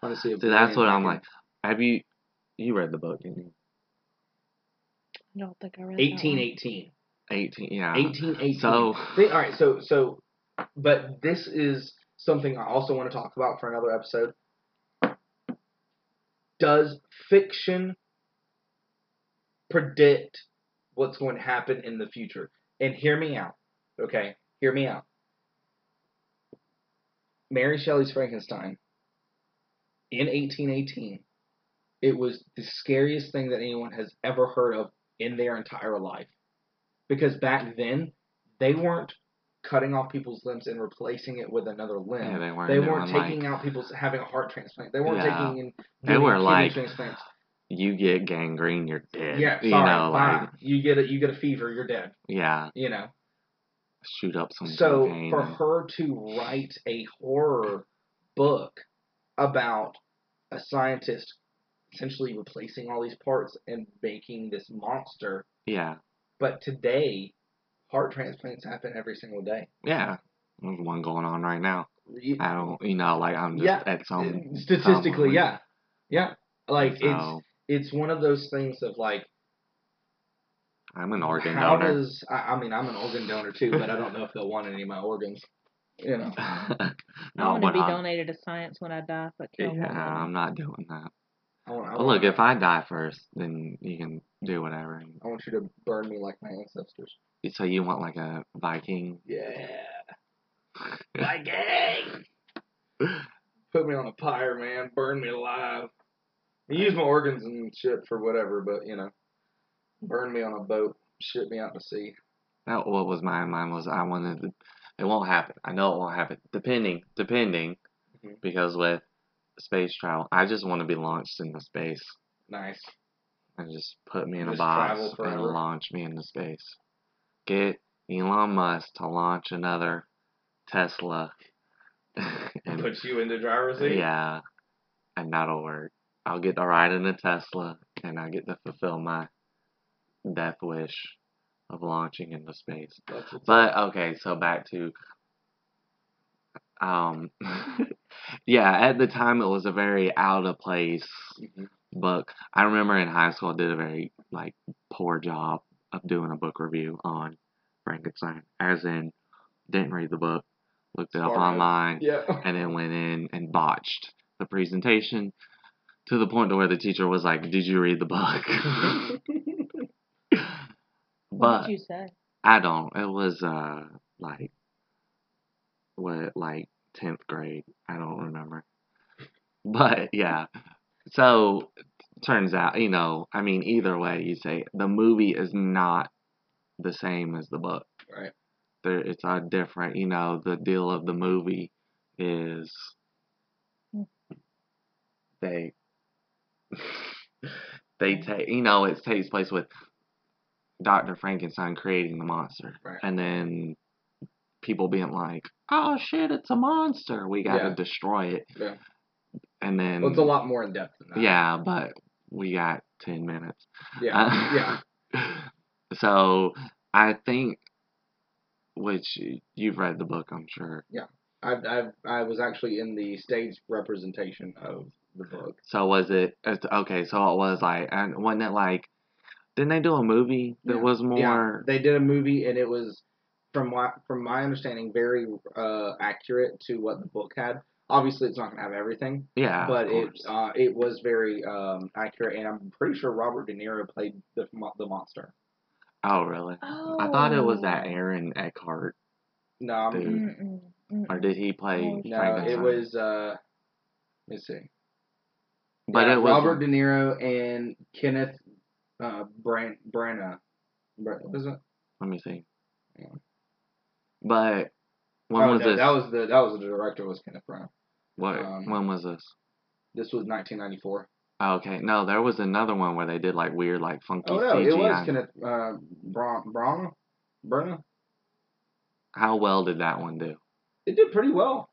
trying to see if See, that's what I'm like. Have you, you read the book? Didn't you? I don't think I read 1818. 18. Yeah. 1818. So- all right, so so, but this is something I also want to talk about for another episode. Does fiction predict what's going to happen in the future? And hear me out, okay? Hear me out. Mary Shelley's Frankenstein in 1818. It was the scariest thing that anyone has ever heard of in their entire life because back then they weren't cutting off people's limbs and replacing it with another limb. Yeah, they weren't. they weren't like, taking out people's having a heart transplant. They weren't Yeah. taking in They were kidney like, transplants. you get gangrene, you're dead. Yeah, you sorry, know, bye. like you get a you get a fever, you're dead. yeah, You know. shoot up some So for and- her to write a horror book about a scientist essentially replacing all these parts and making this monster, yeah, but today heart transplants happen every single day. yeah. There's one going on right now. You- I don't, you know, like I'm just Yeah, at some uh, statistically, point. yeah, yeah. Like it's So it's one of those things of like I'm an organ how donor. does I, I mean I'm an organ donor too, but I don't know if they'll want any of my organs. You know, <laughs> I no, want to be I'm, donated to science when I die, but kill yeah, one. I'm not doing that. I want, I want, look, if I die first, then you can do whatever. I want you to burn me like my ancestors. So you want like a Viking? Yeah, <laughs> Viking. <laughs> Put me on a pyre, man. Burn me alive. You use my organs and shit for whatever, but you know, burn me on a boat, ship me out to sea. That what was my mind was I wanted. To, it won't happen. I know it won't happen. Depending, depending, Mhm. because with space travel, I just want to be launched into space Nice. and just put me in a box and launch me into space. Get Elon Musk to launch another Tesla. <laughs> and Put you in the driver's seat. yeah, and that'll work. I'll get to ride in a Tesla, and I get to fulfill my death wish of launching into space. But okay, so back to um <laughs> yeah, at the time it was a very out of place Mhm. book. I remember in high school I did a very like poor job of doing a book review on Frankenstein. As in didn't read the book, looked it up Smart move. online, Yeah. and then went in and botched the presentation to the point to where the teacher was like, Did you read the book? <laughs> What but did you say? I don't. It was uh like what like tenth grade. I don't remember. But yeah. So turns out, you know, I mean either way you say the movie is not the same as the book. Right. There it's a different you know, the deal of the movie is they <laughs> they take you know, it takes place with Dr. Frankenstein creating the monster. Right. And then people being like, Oh shit, it's a monster. We gotta Yeah. destroy it. Yeah. And then Well, it's a lot more in depth than that. Yeah, but we got ten minutes. Yeah. Uh, yeah. <laughs> So I think which you've read the book, I'm sure. Yeah. I I I was actually in the stage representation of the book. So was it okay? So it was like, and wasn't it like? Didn't they do a movie that Yeah. was Yeah, more? they did a movie, and it was from my from my understanding very uh, accurate to what the book had. Obviously, it's not gonna have everything, Yeah, but of it uh, it was very um, accurate, and I'm pretty sure Robert De Niro played the the monster. oh really? Oh. I thought it was that Aaron Eckhart, No. Mm-mm, mm-mm. or did he play Oh, no, it was. Uh, let's see. But Yeah, it was Robert De Niro and Kenneth uh, Bran- Branagh. Bra- What is it? Let me see. Yeah. But when oh, was no, this? that was the that was the director was Kenneth Branagh. what? um, when was this? This was 1994. Oh, okay, no, there was another one where they did like weird, like funky Oh no, CGI. it was Kenneth uh, Branagh. Branagh. How well did that one do? It did pretty well.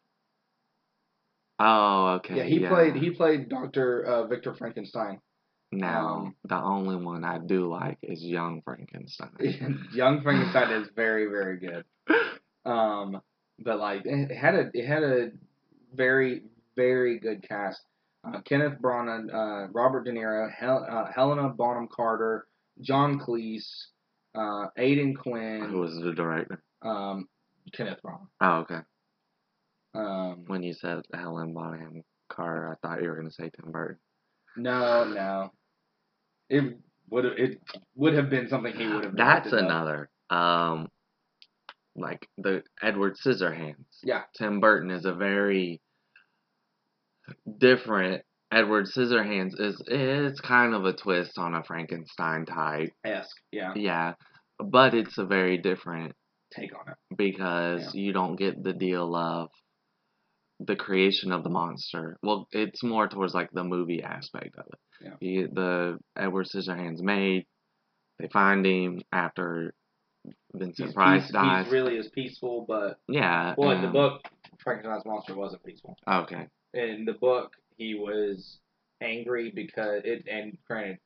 Oh, okay. yeah, he played he played Doctor uh, Victor Frankenstein. Now, um, the only one I do like is Young Frankenstein. <laughs> Young Frankenstein is very very good. <laughs> Um, but like it had a it had a very very good cast. Uh, Kenneth Branagh, uh, Robert De Niro, Hel- uh, Helena Bonham Carter, John Cleese, uh, Quinn. Who was the director? um, Kenneth Branagh. Oh, okay. Um, When you said Helen Bonham Carter, I thought you were going to say Tim Burton. no, no, it would it would have been something he would have. That's another. Um, like the Edward Scissorhands. Yeah. Tim Burton is a very different. Edward Scissorhands is it's kind of a twist on a Frankenstein type. esque. Yeah, Yeah, but it's a very different take on it. because you don't get the deal of the creation of the monster. Well, it's more towards like the movie aspect of it. Yeah. You the Edward Scissorhands made. They find him after Vincent He's, Price peace- dies. he's really is peaceful, but yeah. well, in the um, book, Frankenstein's monster wasn't peaceful. Okay. in the book he was angry because it and granted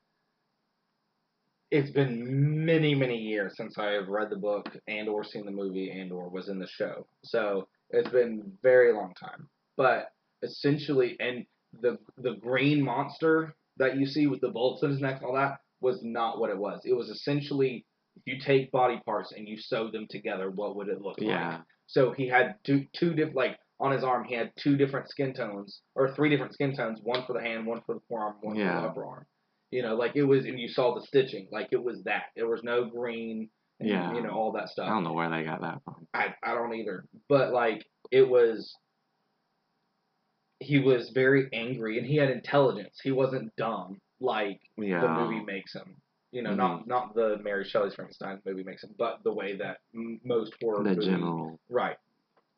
it's been many many years since I have read the book and or seen the movie and or was in the show. So It's been very long time. But essentially, and the the green monster that you see with the bolts in his neck and all that was not what it was. It was essentially if you take body parts and you sew them together, what would it look like? Yeah. So he had two two different like on his arm he had two different skin tones or three different skin tones, one for the hand, one for the forearm, one for the upper arm. You know, like it was and you saw the stitching, like it was that. There was no green and Yeah. you know, all that stuff. I don't know where they got that from. I, I don't either. But like it was he was very angry and he had intelligence. He wasn't dumb like Yeah. the movie makes him. You know, Mm-hmm. not not the Mary Shelley's Frankenstein movie makes him, but the way that m- most horror The movies general. Right.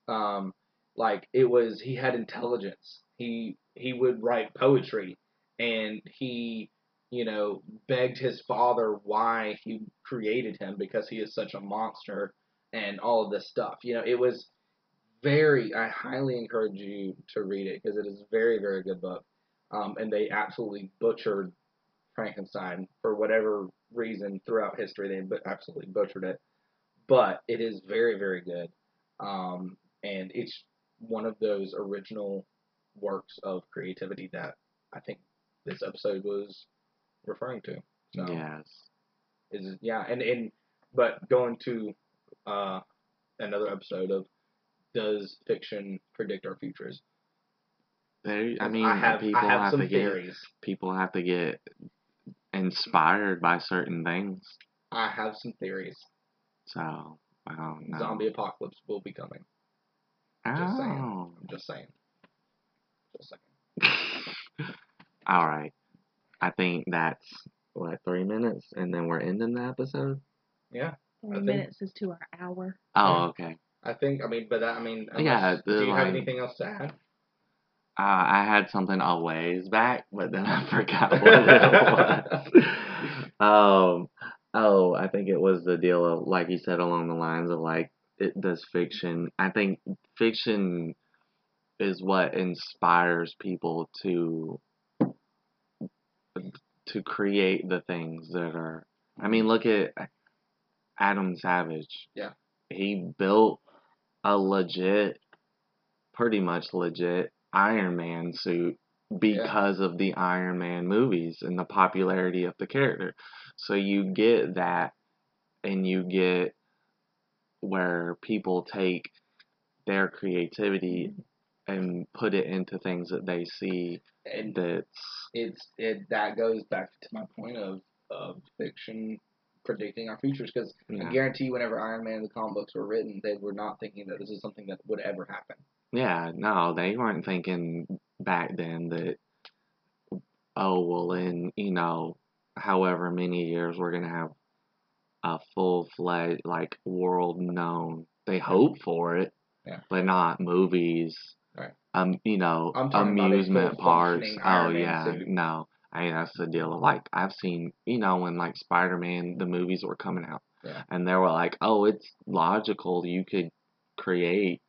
Um, like it was he had intelligence. He he would write poetry and he, you know, begged his father why he created him because he is such a monster and all of this stuff. You know, it was very I highly encourage you to read it because it is a very, very good book. Um, and they absolutely butchered Frankenstein for whatever reason throughout history. They but absolutely butchered it. But it is very, very good. Um, and it's one of those original works of creativity that I think this episode was referring to. So Yes. is yeah, and and but going to uh, another episode of does fiction predict our futures? They, I mean, I have people have, have some to get theories. people have to get inspired by certain things. I have some theories. So I don't know. Zombie apocalypse will be coming. just saying. Oh. I'm just saying. Just saying. <laughs> All right. I think that's what three minutes, and then we're ending the episode. Yeah. Three think- minutes is to our hour. Oh, okay. I think. I mean, but that. I mean. Yeah, unless- the, Do you have anything else to add? Uh, I had something a ways back, but then I <laughs> forgot <laughs> what it was. um, oh, I think it was the deal of, like you said, along the lines of like, it does fiction. I think fiction is what inspires people to to create the things that are. I mean, look at Adam Savage. Yeah. He built a legit, pretty much legit Iron Man suit because of the Iron Man movies and the popularity of the character. So you get that, and you get where people take their creativity and put it into things that they see And that's it's it that goes back to my point of of fiction predicting our futures because yeah. I guarantee whenever Iron Man and the comic books were written, they were not thinking that this is something that would ever happen. Yeah, no, they weren't thinking back then that, oh, well, in, you know, however many years we're going to have a full fledged, like, world known. They hope for it, Yeah. but not movies. Right. Um, you know, I'm talking about a amusement parks. Oh yeah, suit. no. I mean that's the deal. Like I've seen, you know, when like Spider Man the movies were coming out, Yeah. and they were like, oh, it's logical you could create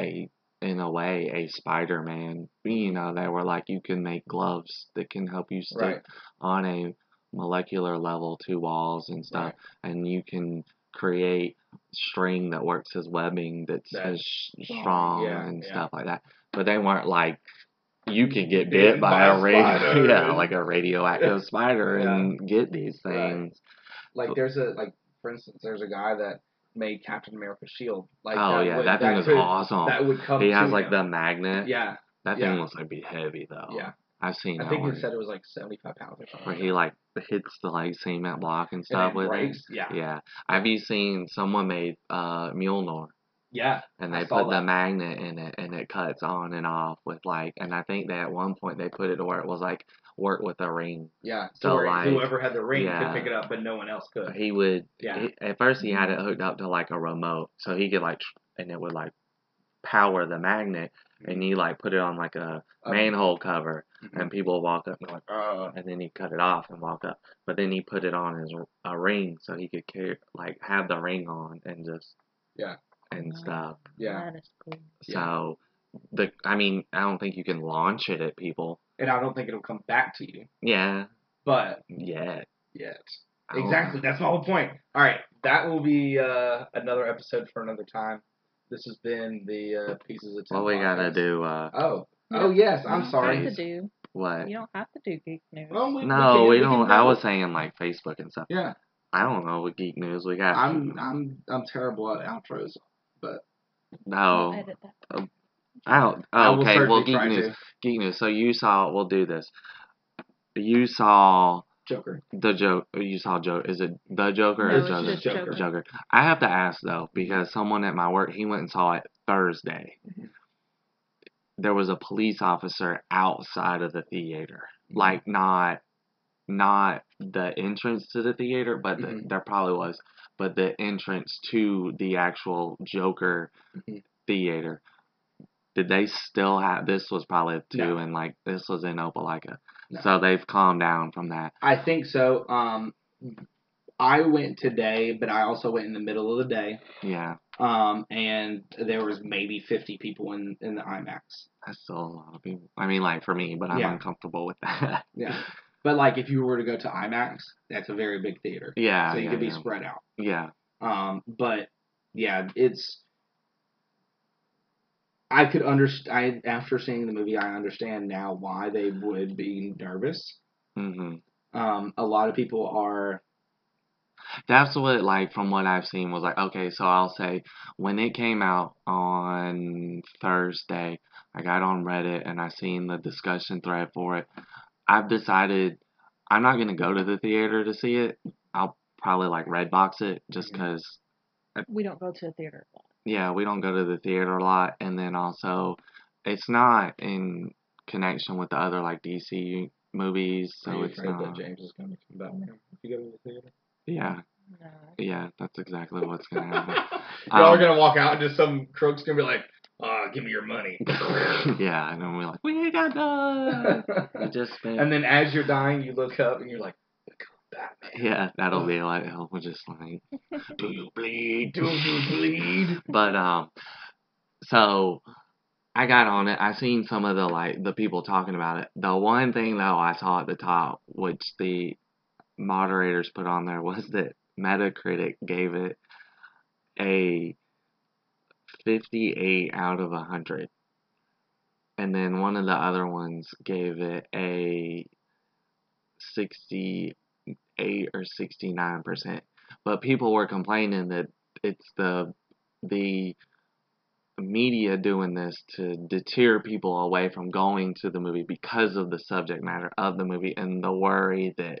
a in a way a Spider Man. You know, they were like you can make gloves that can help you stick Right. on a molecular level to walls and stuff, and you can create string that works as webbing that's That's as sh- strong, yeah, and yeah. stuff like that. But they weren't like you could get bit by by a radio, <laughs> yeah, like a radioactive spider <laughs> and get these Right. things. Like there's a like for instance, there's a guy that made Captain America's shield. Like oh that yeah, would, that thing was could, awesome. That would come. he has like him. the magnet. Yeah, That yeah. thing looks like be heavy though. yeah. I've seen I that think it said it was like 75 pounds or something. where he like hits the like cement block and And stuff it with breaks. it. Yeah. Yeah. Have you seen someone made uh Mjolnir Yeah. and I they put the magnet in it and it cuts on and off with like and I think that at one point they put it to where it was like work with a ring. Yeah. So, like, whoever had the ring yeah. could pick it up, but no one else could. He would Yeah. he, at first he had mm-hmm. it hooked up to like a remote so he could like and it would like power the magnet and mm-hmm. he like put it on like a manhole cover mhm. and mm-hmm. people walk up and like oh and then he cut it off and walk up but then he put it on as a ring so he could carry like have the ring on and just Yeah. And Wow. stuff Yeah. That is cool. Yeah. so the i mean i don't think you can launch it at people And I don't think it'll come back to you. yeah But yet yet. I Exactly. That's my whole point. All right. That will be uh, another episode for another time. This has been the uh, pieces of. 10 What we gotta podcast. do? Uh, Oh, oh yes. I'm don't sorry. Have to do. what? You don't have to do geek news. Well, we- No, can- we can don't. I go- was saying like Facebook and stuff. Yeah, I don't know what geek news. We got. I'm I'm I'm terrible at outros. I'll no. edit that. I don't. Oh, okay. Well, geek news. to. Geek news. So you saw. We'll do this. You saw Joker. the joke. You saw joke. Is it the Joker No, or it's Joker? just Joker. Joker. Joker. I have to ask though because someone at my work he went and saw it Thursday. Mhm. There was a police officer outside of the theater, like not not the entrance to the theater, but the, Mhm. there probably was, but the entrance to the actual Joker Mhm. theater. Did they still have? This was probably two, No. and like this was in Opelika, No. so they've calmed down from that. I think so. Um, I went today, but I also went in the middle of the day. Yeah, Um, and there was maybe 50 people in in the IMAX. that's still a lot of people. I mean, like for me, but I'm Yeah. uncomfortable with that. Yeah. <laughs> But like, if you were to go to IMAX, that's a very big theater, yeah, so you yeah, could be yeah. spread out. yeah. Um, but yeah, it's. I could understand. After seeing the movie, I understand now why they would be nervous. hmm Um, a lot of people are. That's what, like, from what I've seen, was like, okay, so I'll say when it came out on Thursday, I got on Reddit and I seen the discussion thread for it. I've decided I'm not gonna go to the theater to see it. I'll probably like Redbox it just because, We don't go to the theater a lot. yeah, we don't go to the theater a lot, and then also it's not in connection with the other like DC movies, so Are you it's afraid not. that James is going to become Batman if you go to the theater? Yeah, No. yeah, that's exactly what's gonna happen. <laughs> Y'all are Um, gonna walk out and just some crook's gonna be like, "Ah, give me your money." <laughs> yeah, and then we're like, we got done. We just spent. and then as you're dying, you look up and you're like, "Become Batman." yeah, that'll be like, hell, we're just like, <laughs> do you bleed? Do you <laughs> bleed? But um, so I got on it. I seen some of the like the people talking about it. The one thing though I saw at the top, which the moderators put on there, was that Metacritic gave it a 58 out of 100. And then one of the other ones gave it a 68 or 69%. But people were complaining that it's the the media doing this to deter people away from going to the movie because of the subject matter of the movie and the worry that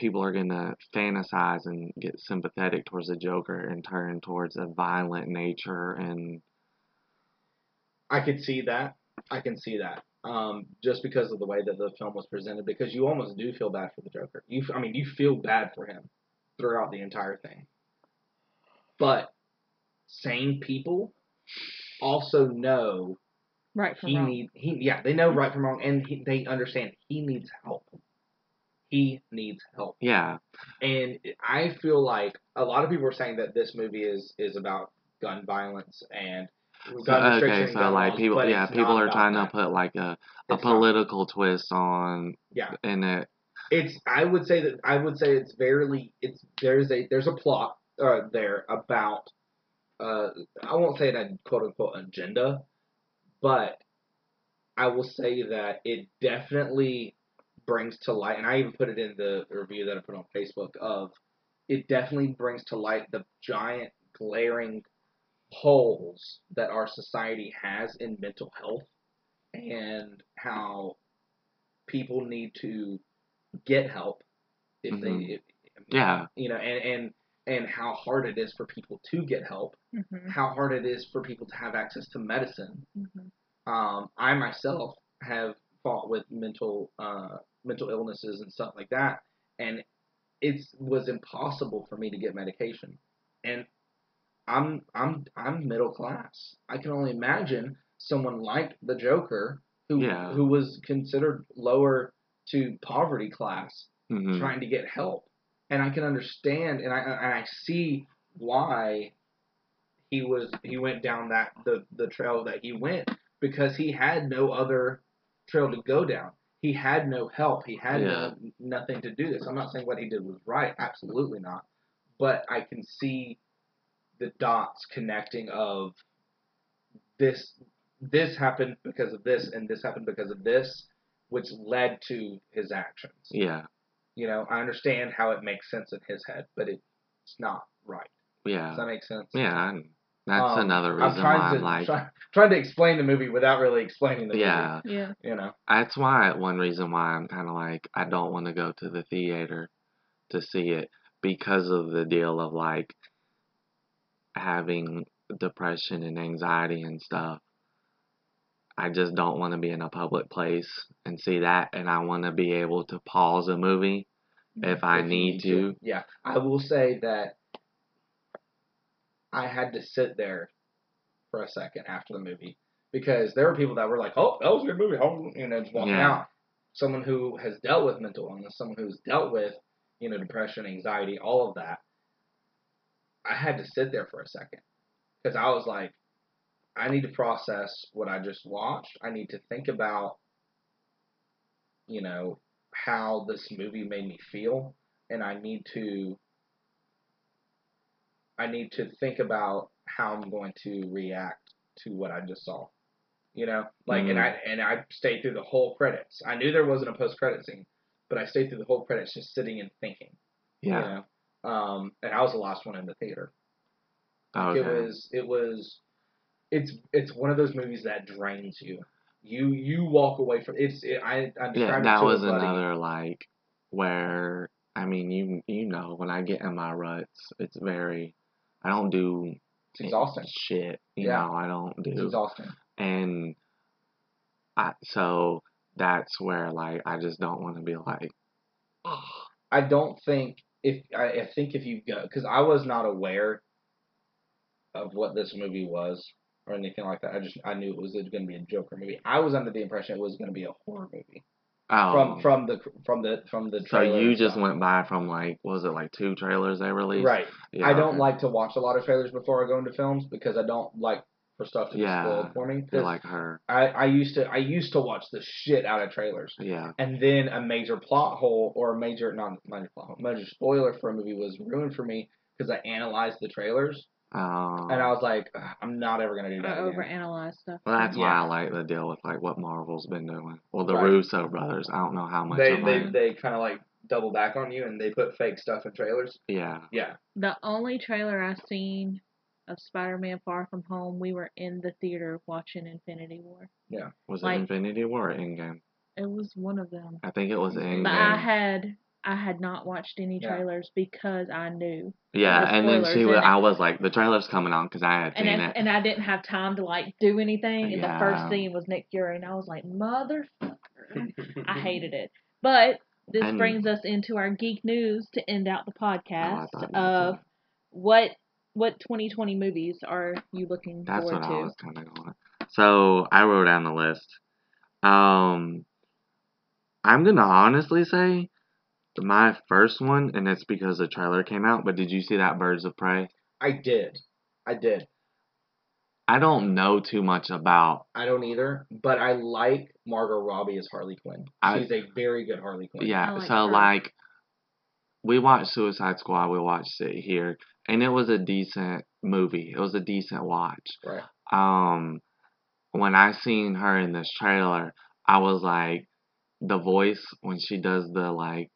people are going to fantasize and get sympathetic towards the Joker and turn towards a violent nature and I could see that. I can see that. Um, just because of the way that the film was presented, because you almost do feel bad for the Joker. You, I mean, you feel bad for him throughout the entire thing. But sane people also know Right from he wrong. need he yeah they know right from wrong and he, they understand he needs help. He needs help. yeah And I feel like a lot of people are saying that this movie is is about gun violence and gun okay so like laws, people yeah people are trying that. to put like a a It's not. political twist on Yeah. in it It's I would say that I would say it's very it's there's a there's a plot uh, there about uh I won't say a quote unquote agenda, but I will say that it definitely brings to light, and I even put it in the review that I put on Facebook of it definitely brings to light the giant glaring holes that our society has in mental health and how people need to get help if Mhm. they if, Yeah. you know and and and how hard it is for people to get help Mm-hmm. how hard it is for people to have access to medicine Mm-hmm. um, I myself have fought with mental uh, mental illnesses and stuff like that, and it was impossible for me to get medication. And I'm I'm I'm middle class. I can only imagine someone like the Joker, who Yeah. who was considered lower to poverty class, hmm trying to get help. And I can understand, and I and I see why he was he went down that the the trail that he went because he had no other trail to go down. He had no help. He had no, nothing to do this. I'm not saying what he did was right. Absolutely not. But I can see the dots connecting of this this happened because of this and this happened because of this, which led to his actions. Yeah, You know, I understand how it makes sense in his head, but it, it's not right. Yeah does that make sense? yeah. and That's Um, another I'm reason why I'm like, try, trying to explain the movie without really explaining the yeah. Yeah. movie. You know. That's why one reason why I'm kind of like I don't want to go to the theater to see it because of the deal of like having depression and anxiety and stuff. I just don't want to be in a public place and see that, and I want to be able to pause a movie if I if you need to. Yeah, I will say that I had to sit there for a second after the movie because there were people that were like, "Oh, that was a good movie," oh, you know, just walking Yeah. out. Someone who has dealt with mental illness, someone who's dealt with, you know, depression, anxiety, all of that. I had to sit there for a second because I was like, I need to process what I just watched. I need to think about, you know, how this movie made me feel, and I need to. I need to think about how I'm going to react to what I just saw. You know, like, and Mhm. I and I stayed through the whole credits. I knew there wasn't a post credit scene, but I stayed through the whole credits just sitting and thinking. Yeah. You know, um, and I was the last one in the theater. Like, Okay. It was it was it's it's one of those movies that drains you. You you walk away from it's it, I I Yeah, described it that was another like where I mean you you know when I get in my ruts, it's very I don't do It's exhausting. shit. You Yeah. know I don't It's do exhausting. and I so that's where like I just don't want to be like I don't think if I, I think if you go because I was not aware of what this movie was or anything like that. I just I knew it was going to be a Joker movie. I was under the impression it was going to be a horror movie oh from from the from the from the so you just stuff. went by from like was it like two trailers they released right. Yeah, I don't okay. like to watch a lot of trailers before I go into films because I don't like for stuff to be Yeah, spoiled for me. Like her I, I used to I used to watch the shit out of trailers. yeah And then a major plot hole or a major not major plot hole, major spoiler for a movie was ruined for me because I analyzed the trailers um and I was like, I'm not ever gonna do that I again. overanalyze stuff. well, that's why. I like the deal with like what Marvel's been doing. Well, the Right. Russo brothers. I don't know how much They of they they kind of like double back on you and they put fake stuff in trailers. yeah Yeah, The only trailer I seen of Spider-Man: Far From Home, we were in the theater watching Infinity War. Yeah. Was Like- it Infinity War or Endgame? It was one of them. I think it was Endgame. But I had I had not watched any Yeah. trailers because I knew, Yeah, the and then she was. I was like, the trailer's coming on because I had and seen I, it. and I didn't have time to like do anything. And the first scene was Nick Fury, and I was like, motherfucker, I <laughs> hated it. But this And- brings us into our geek news to end out the Oh, podcast you of what what 2020 movies are you looking That's forward what to? I was kind of going. So I wrote down the list. Um, I'm gonna honestly say my first one, and it's because the trailer came out. But did you see that Birds of Prey? I did, I did. I don't know too much about. I don't either, but I like Margot Robbie as Harley Quinn. I- She's a very good Harley Quinn. Yeah, like so her. like, we watched Suicide Squad. We watched it here, and it was a decent movie. It was a decent watch. Right. um when I seen her in this trailer, I was like the voice when she does the like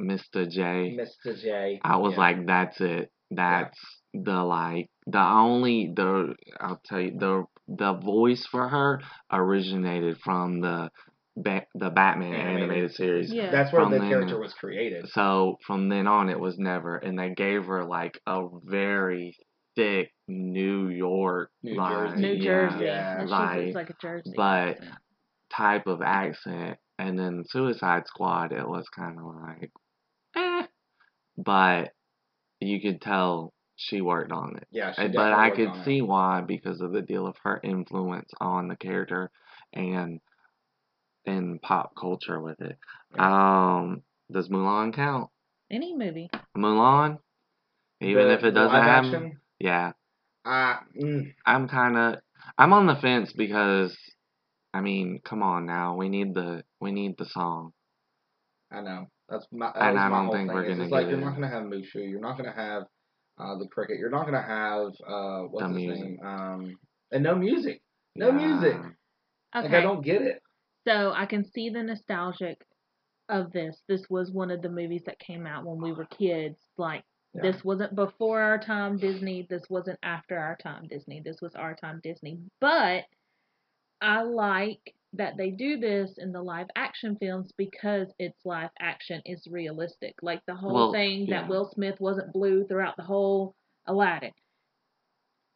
Mr. J. Mr. J. I was yeah. like that's it. That's the like the only the I'll tell you the the voice for her originated from the ba- the Batman Animated. animated series. Yeah. that's where From the then- character was created. So from then on, it was never, and they gave her like a very thick New York, New like, Jersey. New Jersey. yeah, She's like, like a Jersey. but- accent. type of accent. And then Suicide Squad, it was kind of like. But you could tell she worked on it. Yeah, she definitely but I could on it. see why because of the deal of her influence on the character and in pop culture with it. Um, does Mulan count? any movie. Mulan, even The- if it doesn't live have, yeah, uh, mm, I'm kind of, I'm on the fence because, I mean, come on now, we need the, we need the song. I know. That's my. That And I my don't think thing. we're gonna it's like get you're not gonna have Mushu. You're not gonna have uh, the cricket. You're not gonna have uh, what's The his music. name? Um, and no music. No music. Okay. Like I don't get it. So I can see the nostalgic of this. This was one of the movies that came out when we were kids. Like Yeah. this wasn't before our time Disney. This wasn't after our time Disney. This was our time Disney. But I like that they do this in the live action films because its live action is realistic. Like the whole Well, thing yeah. that Will Smith wasn't blue throughout the whole Aladdin.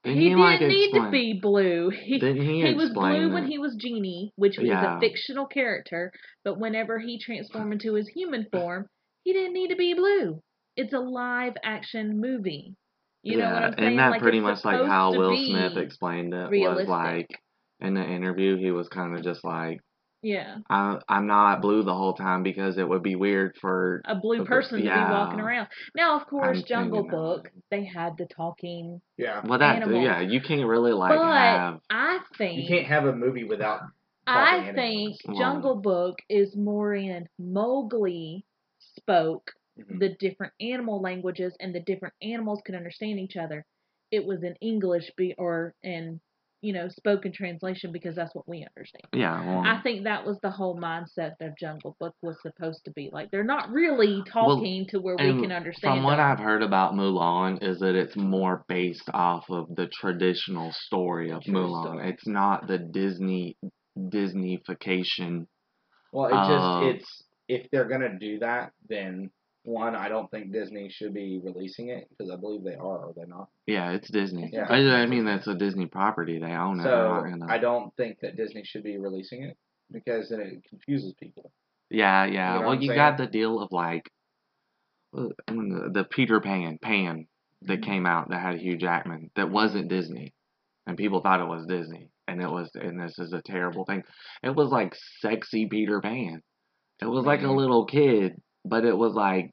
Didn't he, he, didn't need to be blue. <laughs> He, he, he was explain blue when he was Genie, which was Yeah. a fictional character, but whenever he transformed into his human form, he didn't need to be blue. It's a live action movie. You know what I'm saying? Isn't that like pretty much like how Will Smith explained it? realistic. Was like in the interview, he was kind of just like, Yeah, I, "I'm not blue the whole time because it would be weird for." a blue But- person to be walking around. Now, of course, I'm Jungle thinking that Book, they had the talking. Yeah. Well, that Animals. yeah, you can't really like but have. I think You can't have a movie without. I think animals. Jungle Book is more in Mowgli spoke Mhm. the different animal languages and the different animals could understand each other. It was in English be or in you know spoken translation because that's what we understand. Yeah, well, I think that was the whole mindset of Jungle Book was supposed to be like they're not really talking to where we can understand. From what them. I've heard about Mulan, is that it's more based off of the traditional story of True Mulan. story. It's not the Disney Disneyfication. Well, it just Uh, it's if they're gonna do that, then one, I don't think Disney should be releasing it because I believe they are, are they not? Yeah, it's Disney. Yeah. I, I mean, that's a Disney property. They own it. They're So not gonna- I don't think that Disney should be releasing it because then it confuses people. Yeah, You yeah. know what well, I'm you got the deal of like uh, the, the Peter Pan Pan that Mm-hmm. came out that had Hugh Jackman that wasn't Disney, and people thought it was Disney, and it was. And this is a terrible thing. It was like sexy Peter Pan. It was like a Mhm. little kid, but it was like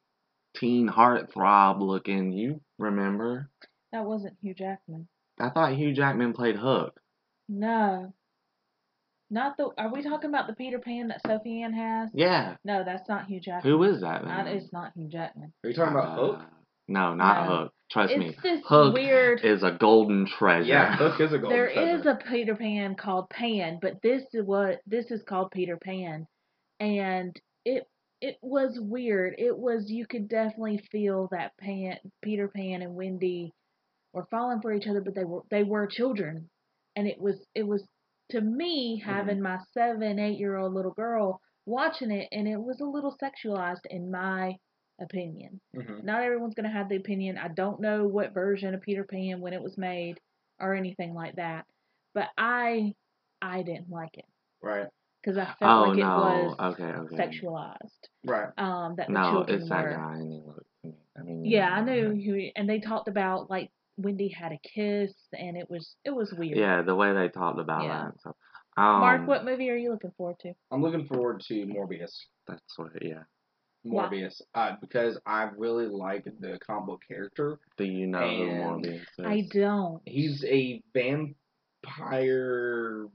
teen heartthrob looking. You remember? that wasn't Hugh Jackman. I thought Hugh Jackman played Hook. No. Not the. Are we talking about the Peter Pan that Sophie Ann has? Yeah. No, that's not Hugh Jackman. Who is that? That then? is not Hugh Jackman. Are you talking about Hook? Uh, No, not No. Hook. Trust me. It's this Hook weird. is a golden treasure. Yeah, Hook is a golden There treasure. is a Peter Pan called Pan, but this is what this is called Peter Pan, and it it was weird. It was you could definitely feel that Pan Peter Pan and Wendy were falling for each other, but they were they were children, and it was it was to me having my seven eight year old little girl watching it, and it was a little sexualized in my opinion Mhm. not everyone's going to have the opinion. I don't know what version of Peter Pan when it was made or anything like that, but I I didn't like it Right, because I felt Oh like it no. was okay, okay. sexualized. right. Um, that the No, children it's were. that guy. And he looked. I mean. Yeah, I know, knew <laughs> who, and they talked about like Wendy had a kiss, and it was it was weird. Yeah, the way they talked about Yeah. that. So, um, Mark, what movie are you looking forward to? I'm looking forward to Morbius. That's what. Yeah. Why? Morbius, uh, because I really like the comic book character. Do you know who Morbius is? I don't. He's a vampire.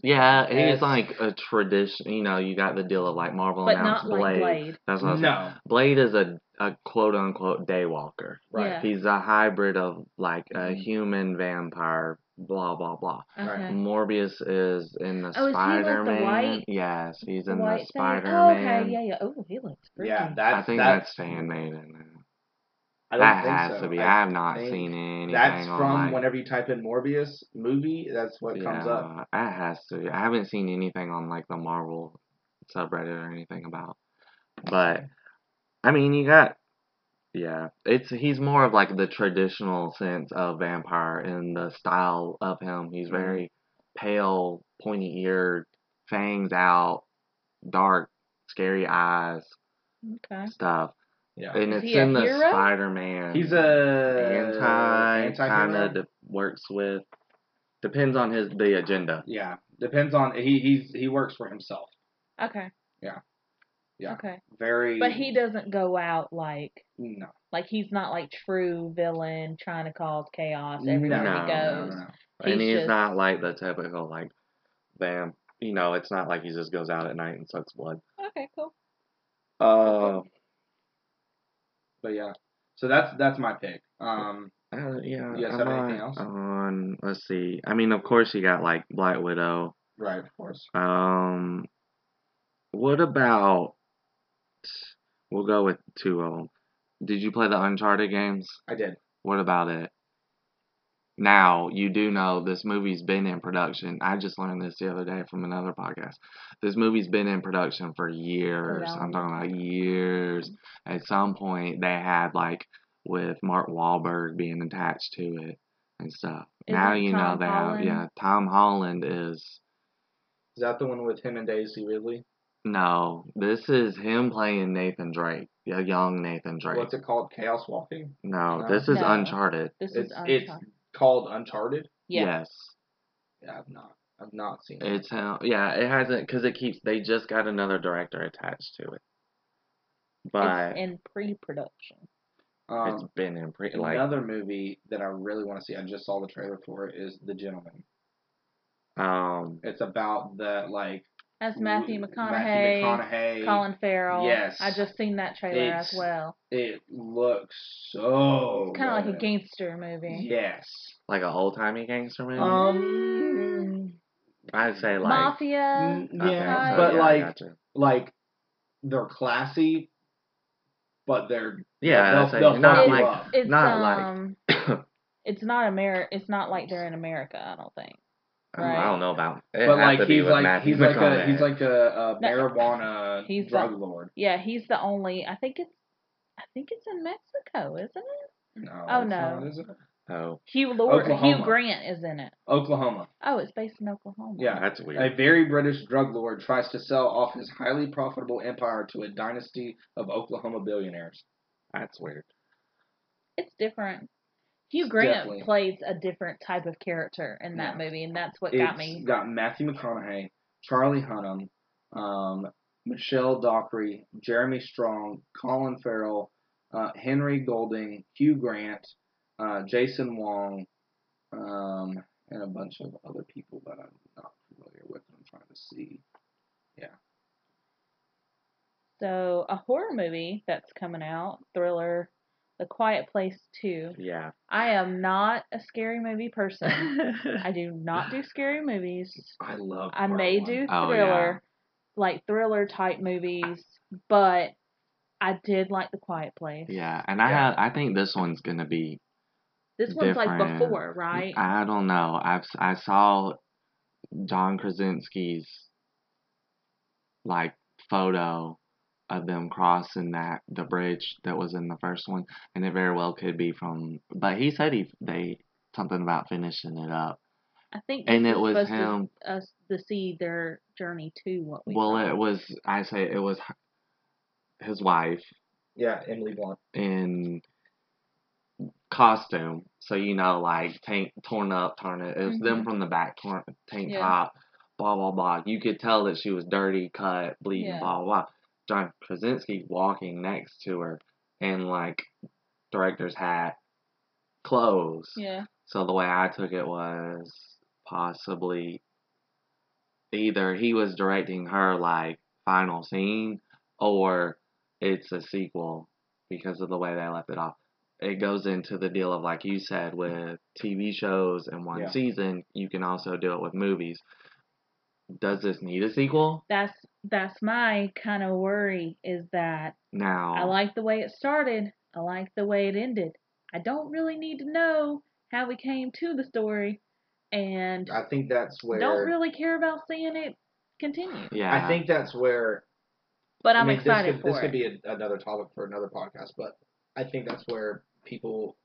Yeah, he's Yes. like a tradition. You know, you got the deal of like Marvel But announced not like Blade. Blade. That's what I was saying. Blade is a a quote unquote daywalker. right. Yeah. He's a hybrid of like a Mhm. human vampire. Blah blah blah. Right. Okay. Morbius is in the Oh, is he like the Spider Man. white- Yes, he's The in the white thing? Spider Oh, Man. okay, yeah, yeah. Oh, he looks freaky. Yeah, that's I think that's, that's fan made in there. I don't That think has so. to be. I I, have not seen anything That's on from like. whenever you type in Morbius movie. That's what comes up. That has to. be. I haven't seen anything on like the Marvel subreddit or anything about. But I mean, you got. Yeah, it's he's more of like the traditional sense of vampire in the style of him. He's Mhm. very pale, pointy eared, fangs out, dark, scary eyes, Okay. stuff. Yeah, And it's in the hero? Spider Man. he's a anti anti kind of works with depends on his the agenda. Yeah, depends on he he's he works for himself. Okay. Yeah. Yeah. Okay. Very. But he doesn't go out like no like he's not like true villain trying to cause chaos everywhere no, he goes. no, no. and He's he's just- not like the typical like vamp. You know, it's not like he just goes out at night and sucks blood. Okay, cool. Uh, But yeah, so that's that's my pick. Um, Uh, yeah. You guys have anything else? On, let's see. I mean, of course, you got like Black Widow. Right, of course. Um, what about? We'll go with two of them. Did you play the Uncharted games? I did. What about it? Now, you do know this movie's been in production. I just learned this the other day from another podcast. This movie's been in production for years. long I'm talking about years. At some point, they had, like, with Mark Wahlberg being attached to it and stuff. now Isn't you know Tom they have, Holland- yeah, Tom Holland is. Is that the one with him and Daisy Ridley? No, this is him playing Nathan Drake, a young Nathan Drake. What's it called? Chaos Walking. No, No? this is No. Uncharted. This It's is it's Uncharted. Called Uncharted. Yeah. Yes. Yeah, I've not. I've not seen it. It's how, yeah, it hasn't because it keeps. They just got another director attached to it, but it's in pre-production. it's Um, been in pre like another movie that I really want to see. I just saw the trailer for it. Is The Gentlemen. um It's about the like That's Matthew Matthew McConaughey, McConaughey. Colin Farrell. Yes. I just seen that trailer It's- as well. It looks so. It's kind of like a gangster movie. Yes. like an old timey gangster movie. Um. I'd say like Mafia. mm, okay, yeah, so, but yeah, like like they're classy, but they're yeah, they'll- say they'll not fuck it's, you like up. it's not like- um, <coughs> it's not Amer. It's not like they're in America. I don't think. I don't- I don't know about. It but like he's like Matthew he's like a he's like a, a marijuana <laughs> He's drug the- lord. Yeah, he's the only. I think it's. I think it's in Mexico, isn't it? No. Oh, no. not, is it? oh, Hugh Lord, Hugh Grant is in it. Oklahoma. Oh, it's based in Oklahoma. Yeah. that's weird. A very British drug lord tries to sell off his highly profitable empire to a dynasty of Oklahoma billionaires. That's weird. It's different. Hugh Grant Definitely. plays a different type of character in that Yeah. movie, and that's what It's got me. got Matthew McConaughey, Charlie Hunnam, um, Michelle Dockery, Jeremy Strong, Colin Farrell, uh, Henry Golding, Hugh Grant, uh, Jason Wong, um, and a bunch of other people that I'm not familiar with. I'm trying to see. Yeah. So, a horror movie that's coming out, thriller, The Quiet Place 2. Yeah. I am not a scary movie person. <laughs> I do not do scary movies. I love. I may one. do Oh, thriller, like thriller type movies, but I did like The Quiet Place. Yeah, and I Yeah. have, I think this one's gonna be This one's like before, right? I don't know. I've I saw John Krasinski's like photo of them crossing that the bridge that was in the first one, and it very well could be from. But he said he they something about finishing it up, I think and it was him. to us to see their journey to what we Well, saw. it was I say it was his wife Yeah, Emily Blunt. in costume, so you know, like tank torn up, torn it. It was them mm-hmm. from the back, torn tank Yeah. top, blah blah blah. You could tell that she was dirty, cut, bleeding, Yeah. blah blah blah. John Krasinski walking next to her in like director's hat, clothes. yeah. So the way I took it was possibly either he was directing her like final scene or it's a sequel because of the way they left it off. It goes into the deal of like you said with TV shows in one Yeah. season, you can also do it with movies. Does this need a sequel? That's that's my kind of worry is that Now I like the way it started. I like the way it ended. I don't really need to know how we came to the story, and I think that's where. don't really care about seeing it continue. yeah. I think that's where. But I I'm mean, excited this could, for This it. could be a, another topic for another podcast, but I think that's where people,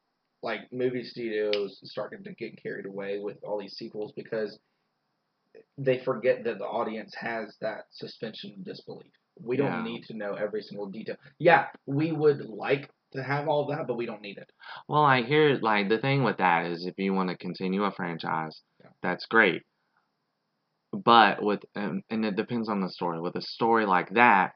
like movie studios, starting to get carried away with all these sequels because they forget that the audience has that suspension of disbelief. We don't need to know every single detail. Yeah, we would like to have all that, but we don't need it. Well, I hear like the thing with that is, if you want to continue a franchise, Yeah. that's great. But with um, and it depends on the story. With a story like that,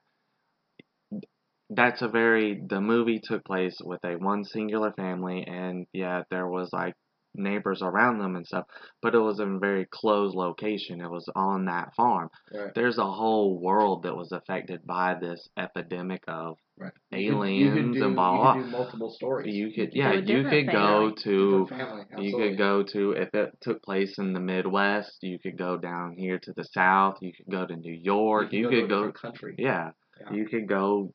that's a very the movie took place with a one singular family, and yeah, there was like neighbors around them and stuff, but it was in a very closed location. It was on that farm. Right. There's a whole world that was affected by this epidemic of Right. aliens do, and blah You could do multiple stories. You could yeah, you different could go to you could go to if it took place in the Midwest, you could go down here to the South, you could go to New York, you, to a could go different country. yeah, Yeah. you could go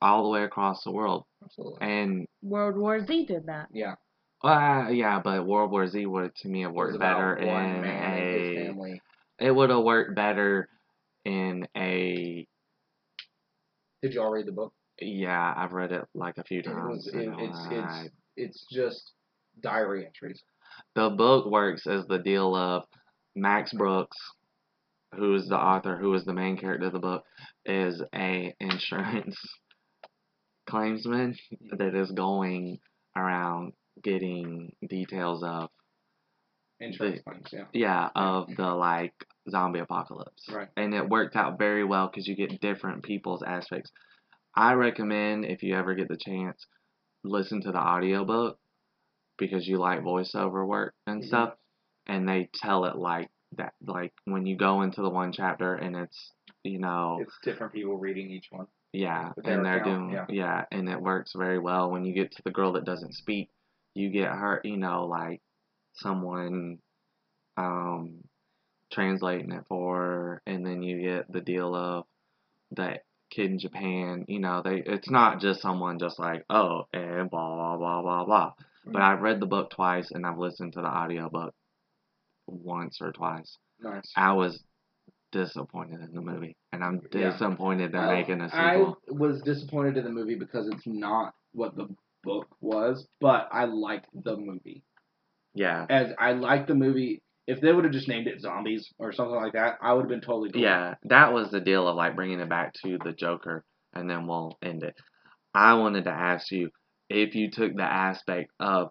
all the way across the world. Absolutely. And World War Z did that. Yeah. Uh, yeah, but World War Z would to me have It worked better in man and his a family. it would have worked better in a Did you all read the book? yeah, I've read it like a few It times. was. It, it's it's it's just diary entries. the book works as the deal of Max Brooks, who is the author, who is the main character of the book, is a insurance <laughs> claimsman that is going around getting details of Insurance claims. Yeah. yeah of the like zombie apocalypse Right. and it worked out very well because you get different people's aspects i recommend if you ever get the chance listen to the audiobook because you like voiceover work and Mhm. stuff and they tell it like that like when you go into the one chapter and it's you know It's different people reading each one. yeah and they're doing yeah. yeah and it works very well when you get to the girl that doesn't speak you get hurt, you know like someone um translating it for her and then you get the deal of that kid in Japan you know they it's not just someone just like oh and blah blah blah blah blah but Mhm. I've read the book twice and I've listened to the audiobook once or twice Nice. I was disappointed in the movie and I'm Yeah. disappointed they're I- making a sequel I was disappointed in the movie because it's not what the book was, but I liked the movie. yeah As I liked the movie. If they would have just named it Zombies or something like that, I would have been totally cool. Yeah, that was the deal of like bringing it back to the Joker, and then we'll end it. I wanted to ask you if you took the aspect of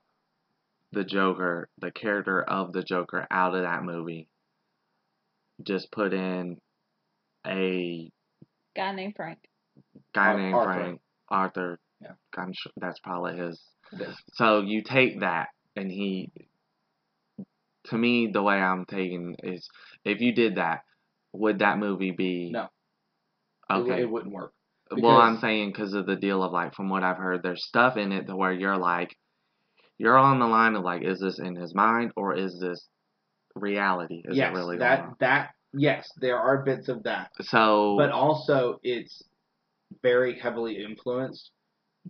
the Joker, the character of the Joker, out of that movie, just put in a Guy named Frank. guy Ar- named Arthur. Frank Arthur. Yeah. I'm sure that's probably his. So you take that, and he. To me, the way I'm taking is, if you did that, would that movie be? No. Okay. it wouldn't work. Well, I'm saying because of the deal of like, from what I've heard, there's stuff in it to where you're like, you're on the line of like, is this in his mind or is this reality? Is yes, it really that on? that yes, there are bits of that, So, but also it's very heavily influenced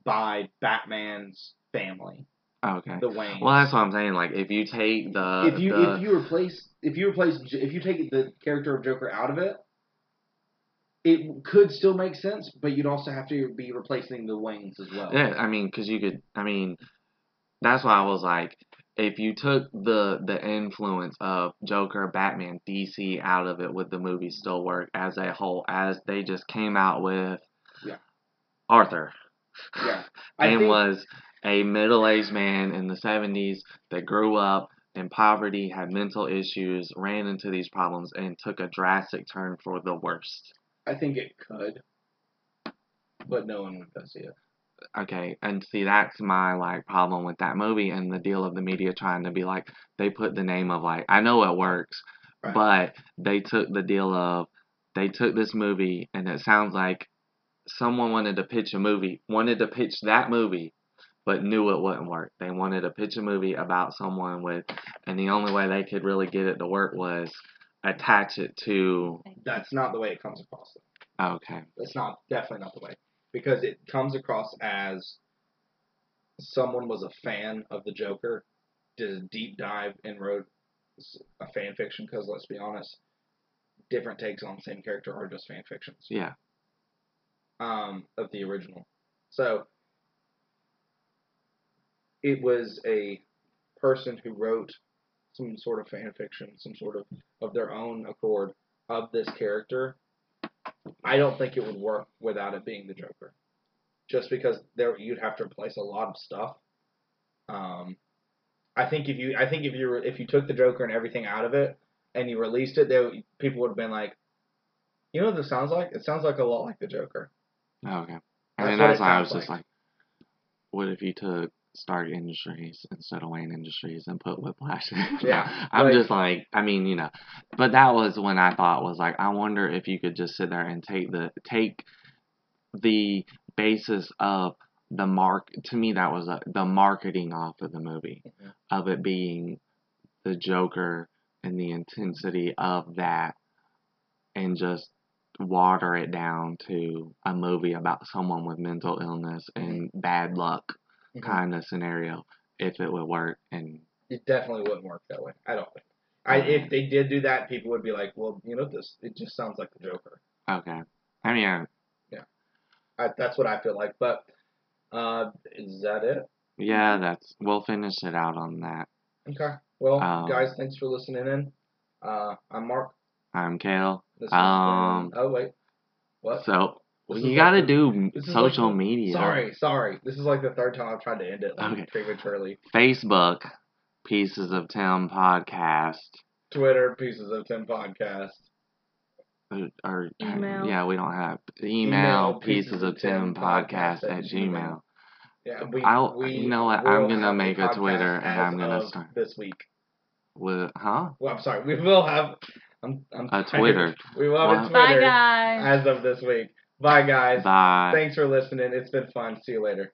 by Batman's family, oh, okay. the Waynes. Well, that's what I'm saying. Like, if you take the if you the, if you replace if you replace if you take the character of Joker out of it, it could still make sense, but you'd also have to be replacing the Waynes as well. yeah, I mean, because you could, I mean, that's why I was like, if you took the the influence of Joker, Batman, DC out of it, would the movie still work as a whole? As they just came out with Yeah. Arthur. Yeah. <laughs> I and think- was a middle-aged man in the 70s that grew up in poverty, had mental issues, ran into these problems, and took a drastic turn for the worst. I think it could, but no one would go see it. Okay, and see that's my like problem with that movie and the deal of the media trying to be like they put the name of like I know it works, Right. but they took the deal of they took this movie and it sounds like someone wanted to pitch a movie, wanted to pitch that movie, but knew it wouldn't work. They wanted to pitch a movie about someone with, and the only way they could really get it to work was attach it to. That's not the way it comes across. Okay, That's not definitely not the way because it comes across as someone was a fan of the Joker, did a deep dive and wrote a fan fiction. Because let's be honest, different takes on the same character are just fan fictions. yeah, um, of the original. So it was a person who wrote some sort of fan fiction, some sort of of their own accord of this character. I don't think it would work without it being the Joker, just because there you'd have to replace a lot of stuff. Um, I think if you I think if you if you took the Joker and everything out of it and you released it, people would have been like, you know what this sounds like? It sounds like a lot like the Joker. Okay. That's And then that's why I was sounds just like, what if you took Stark Industries instead of Wayne Industries and put Whiplash. <laughs> Yeah, I'm like- just like, I mean, you know, but that was when I thought was like, I wonder if you could just sit there and take the take the basis of the mark. To me, that was a, the marketing off of the movie Mhm. of it being the Joker and the intensity of that, and just water it down to a movie about someone with mental illness and bad luck Mhm. kind of scenario if it would work and It definitely wouldn't work that way. I don't think. I if they did do that, people would be like, well, you know, this it just sounds like the Joker. okay i mean yeah, I, that's what I feel like. But uh, is that it? yeah that's we'll finish it out on that Okay. Well, Um, guys, thanks for listening in. Uh, I'm Mark. i'm kale This Um, oh wait, what? so This you gotta like do social like media Sorry, sorry. This is like the third time I've tried to end it like, Okay. prematurely. facebook pieces of tim podcast Twitter, Pieces of Tim podcast. or, or Email. yeah we don't have email, Email, pieces of tim podcast at gmail Yeah, we. I'll- we you know what, I'm gonna make a Twitter and I'm gonna start- this week. with huh Well, I'm sorry. We will have. I'm. I'm A tired. Twitter. We will have a Twitter Bye, guys. as of this week. Bye, guys. bye Thanks for listening. It's been fun. See you later.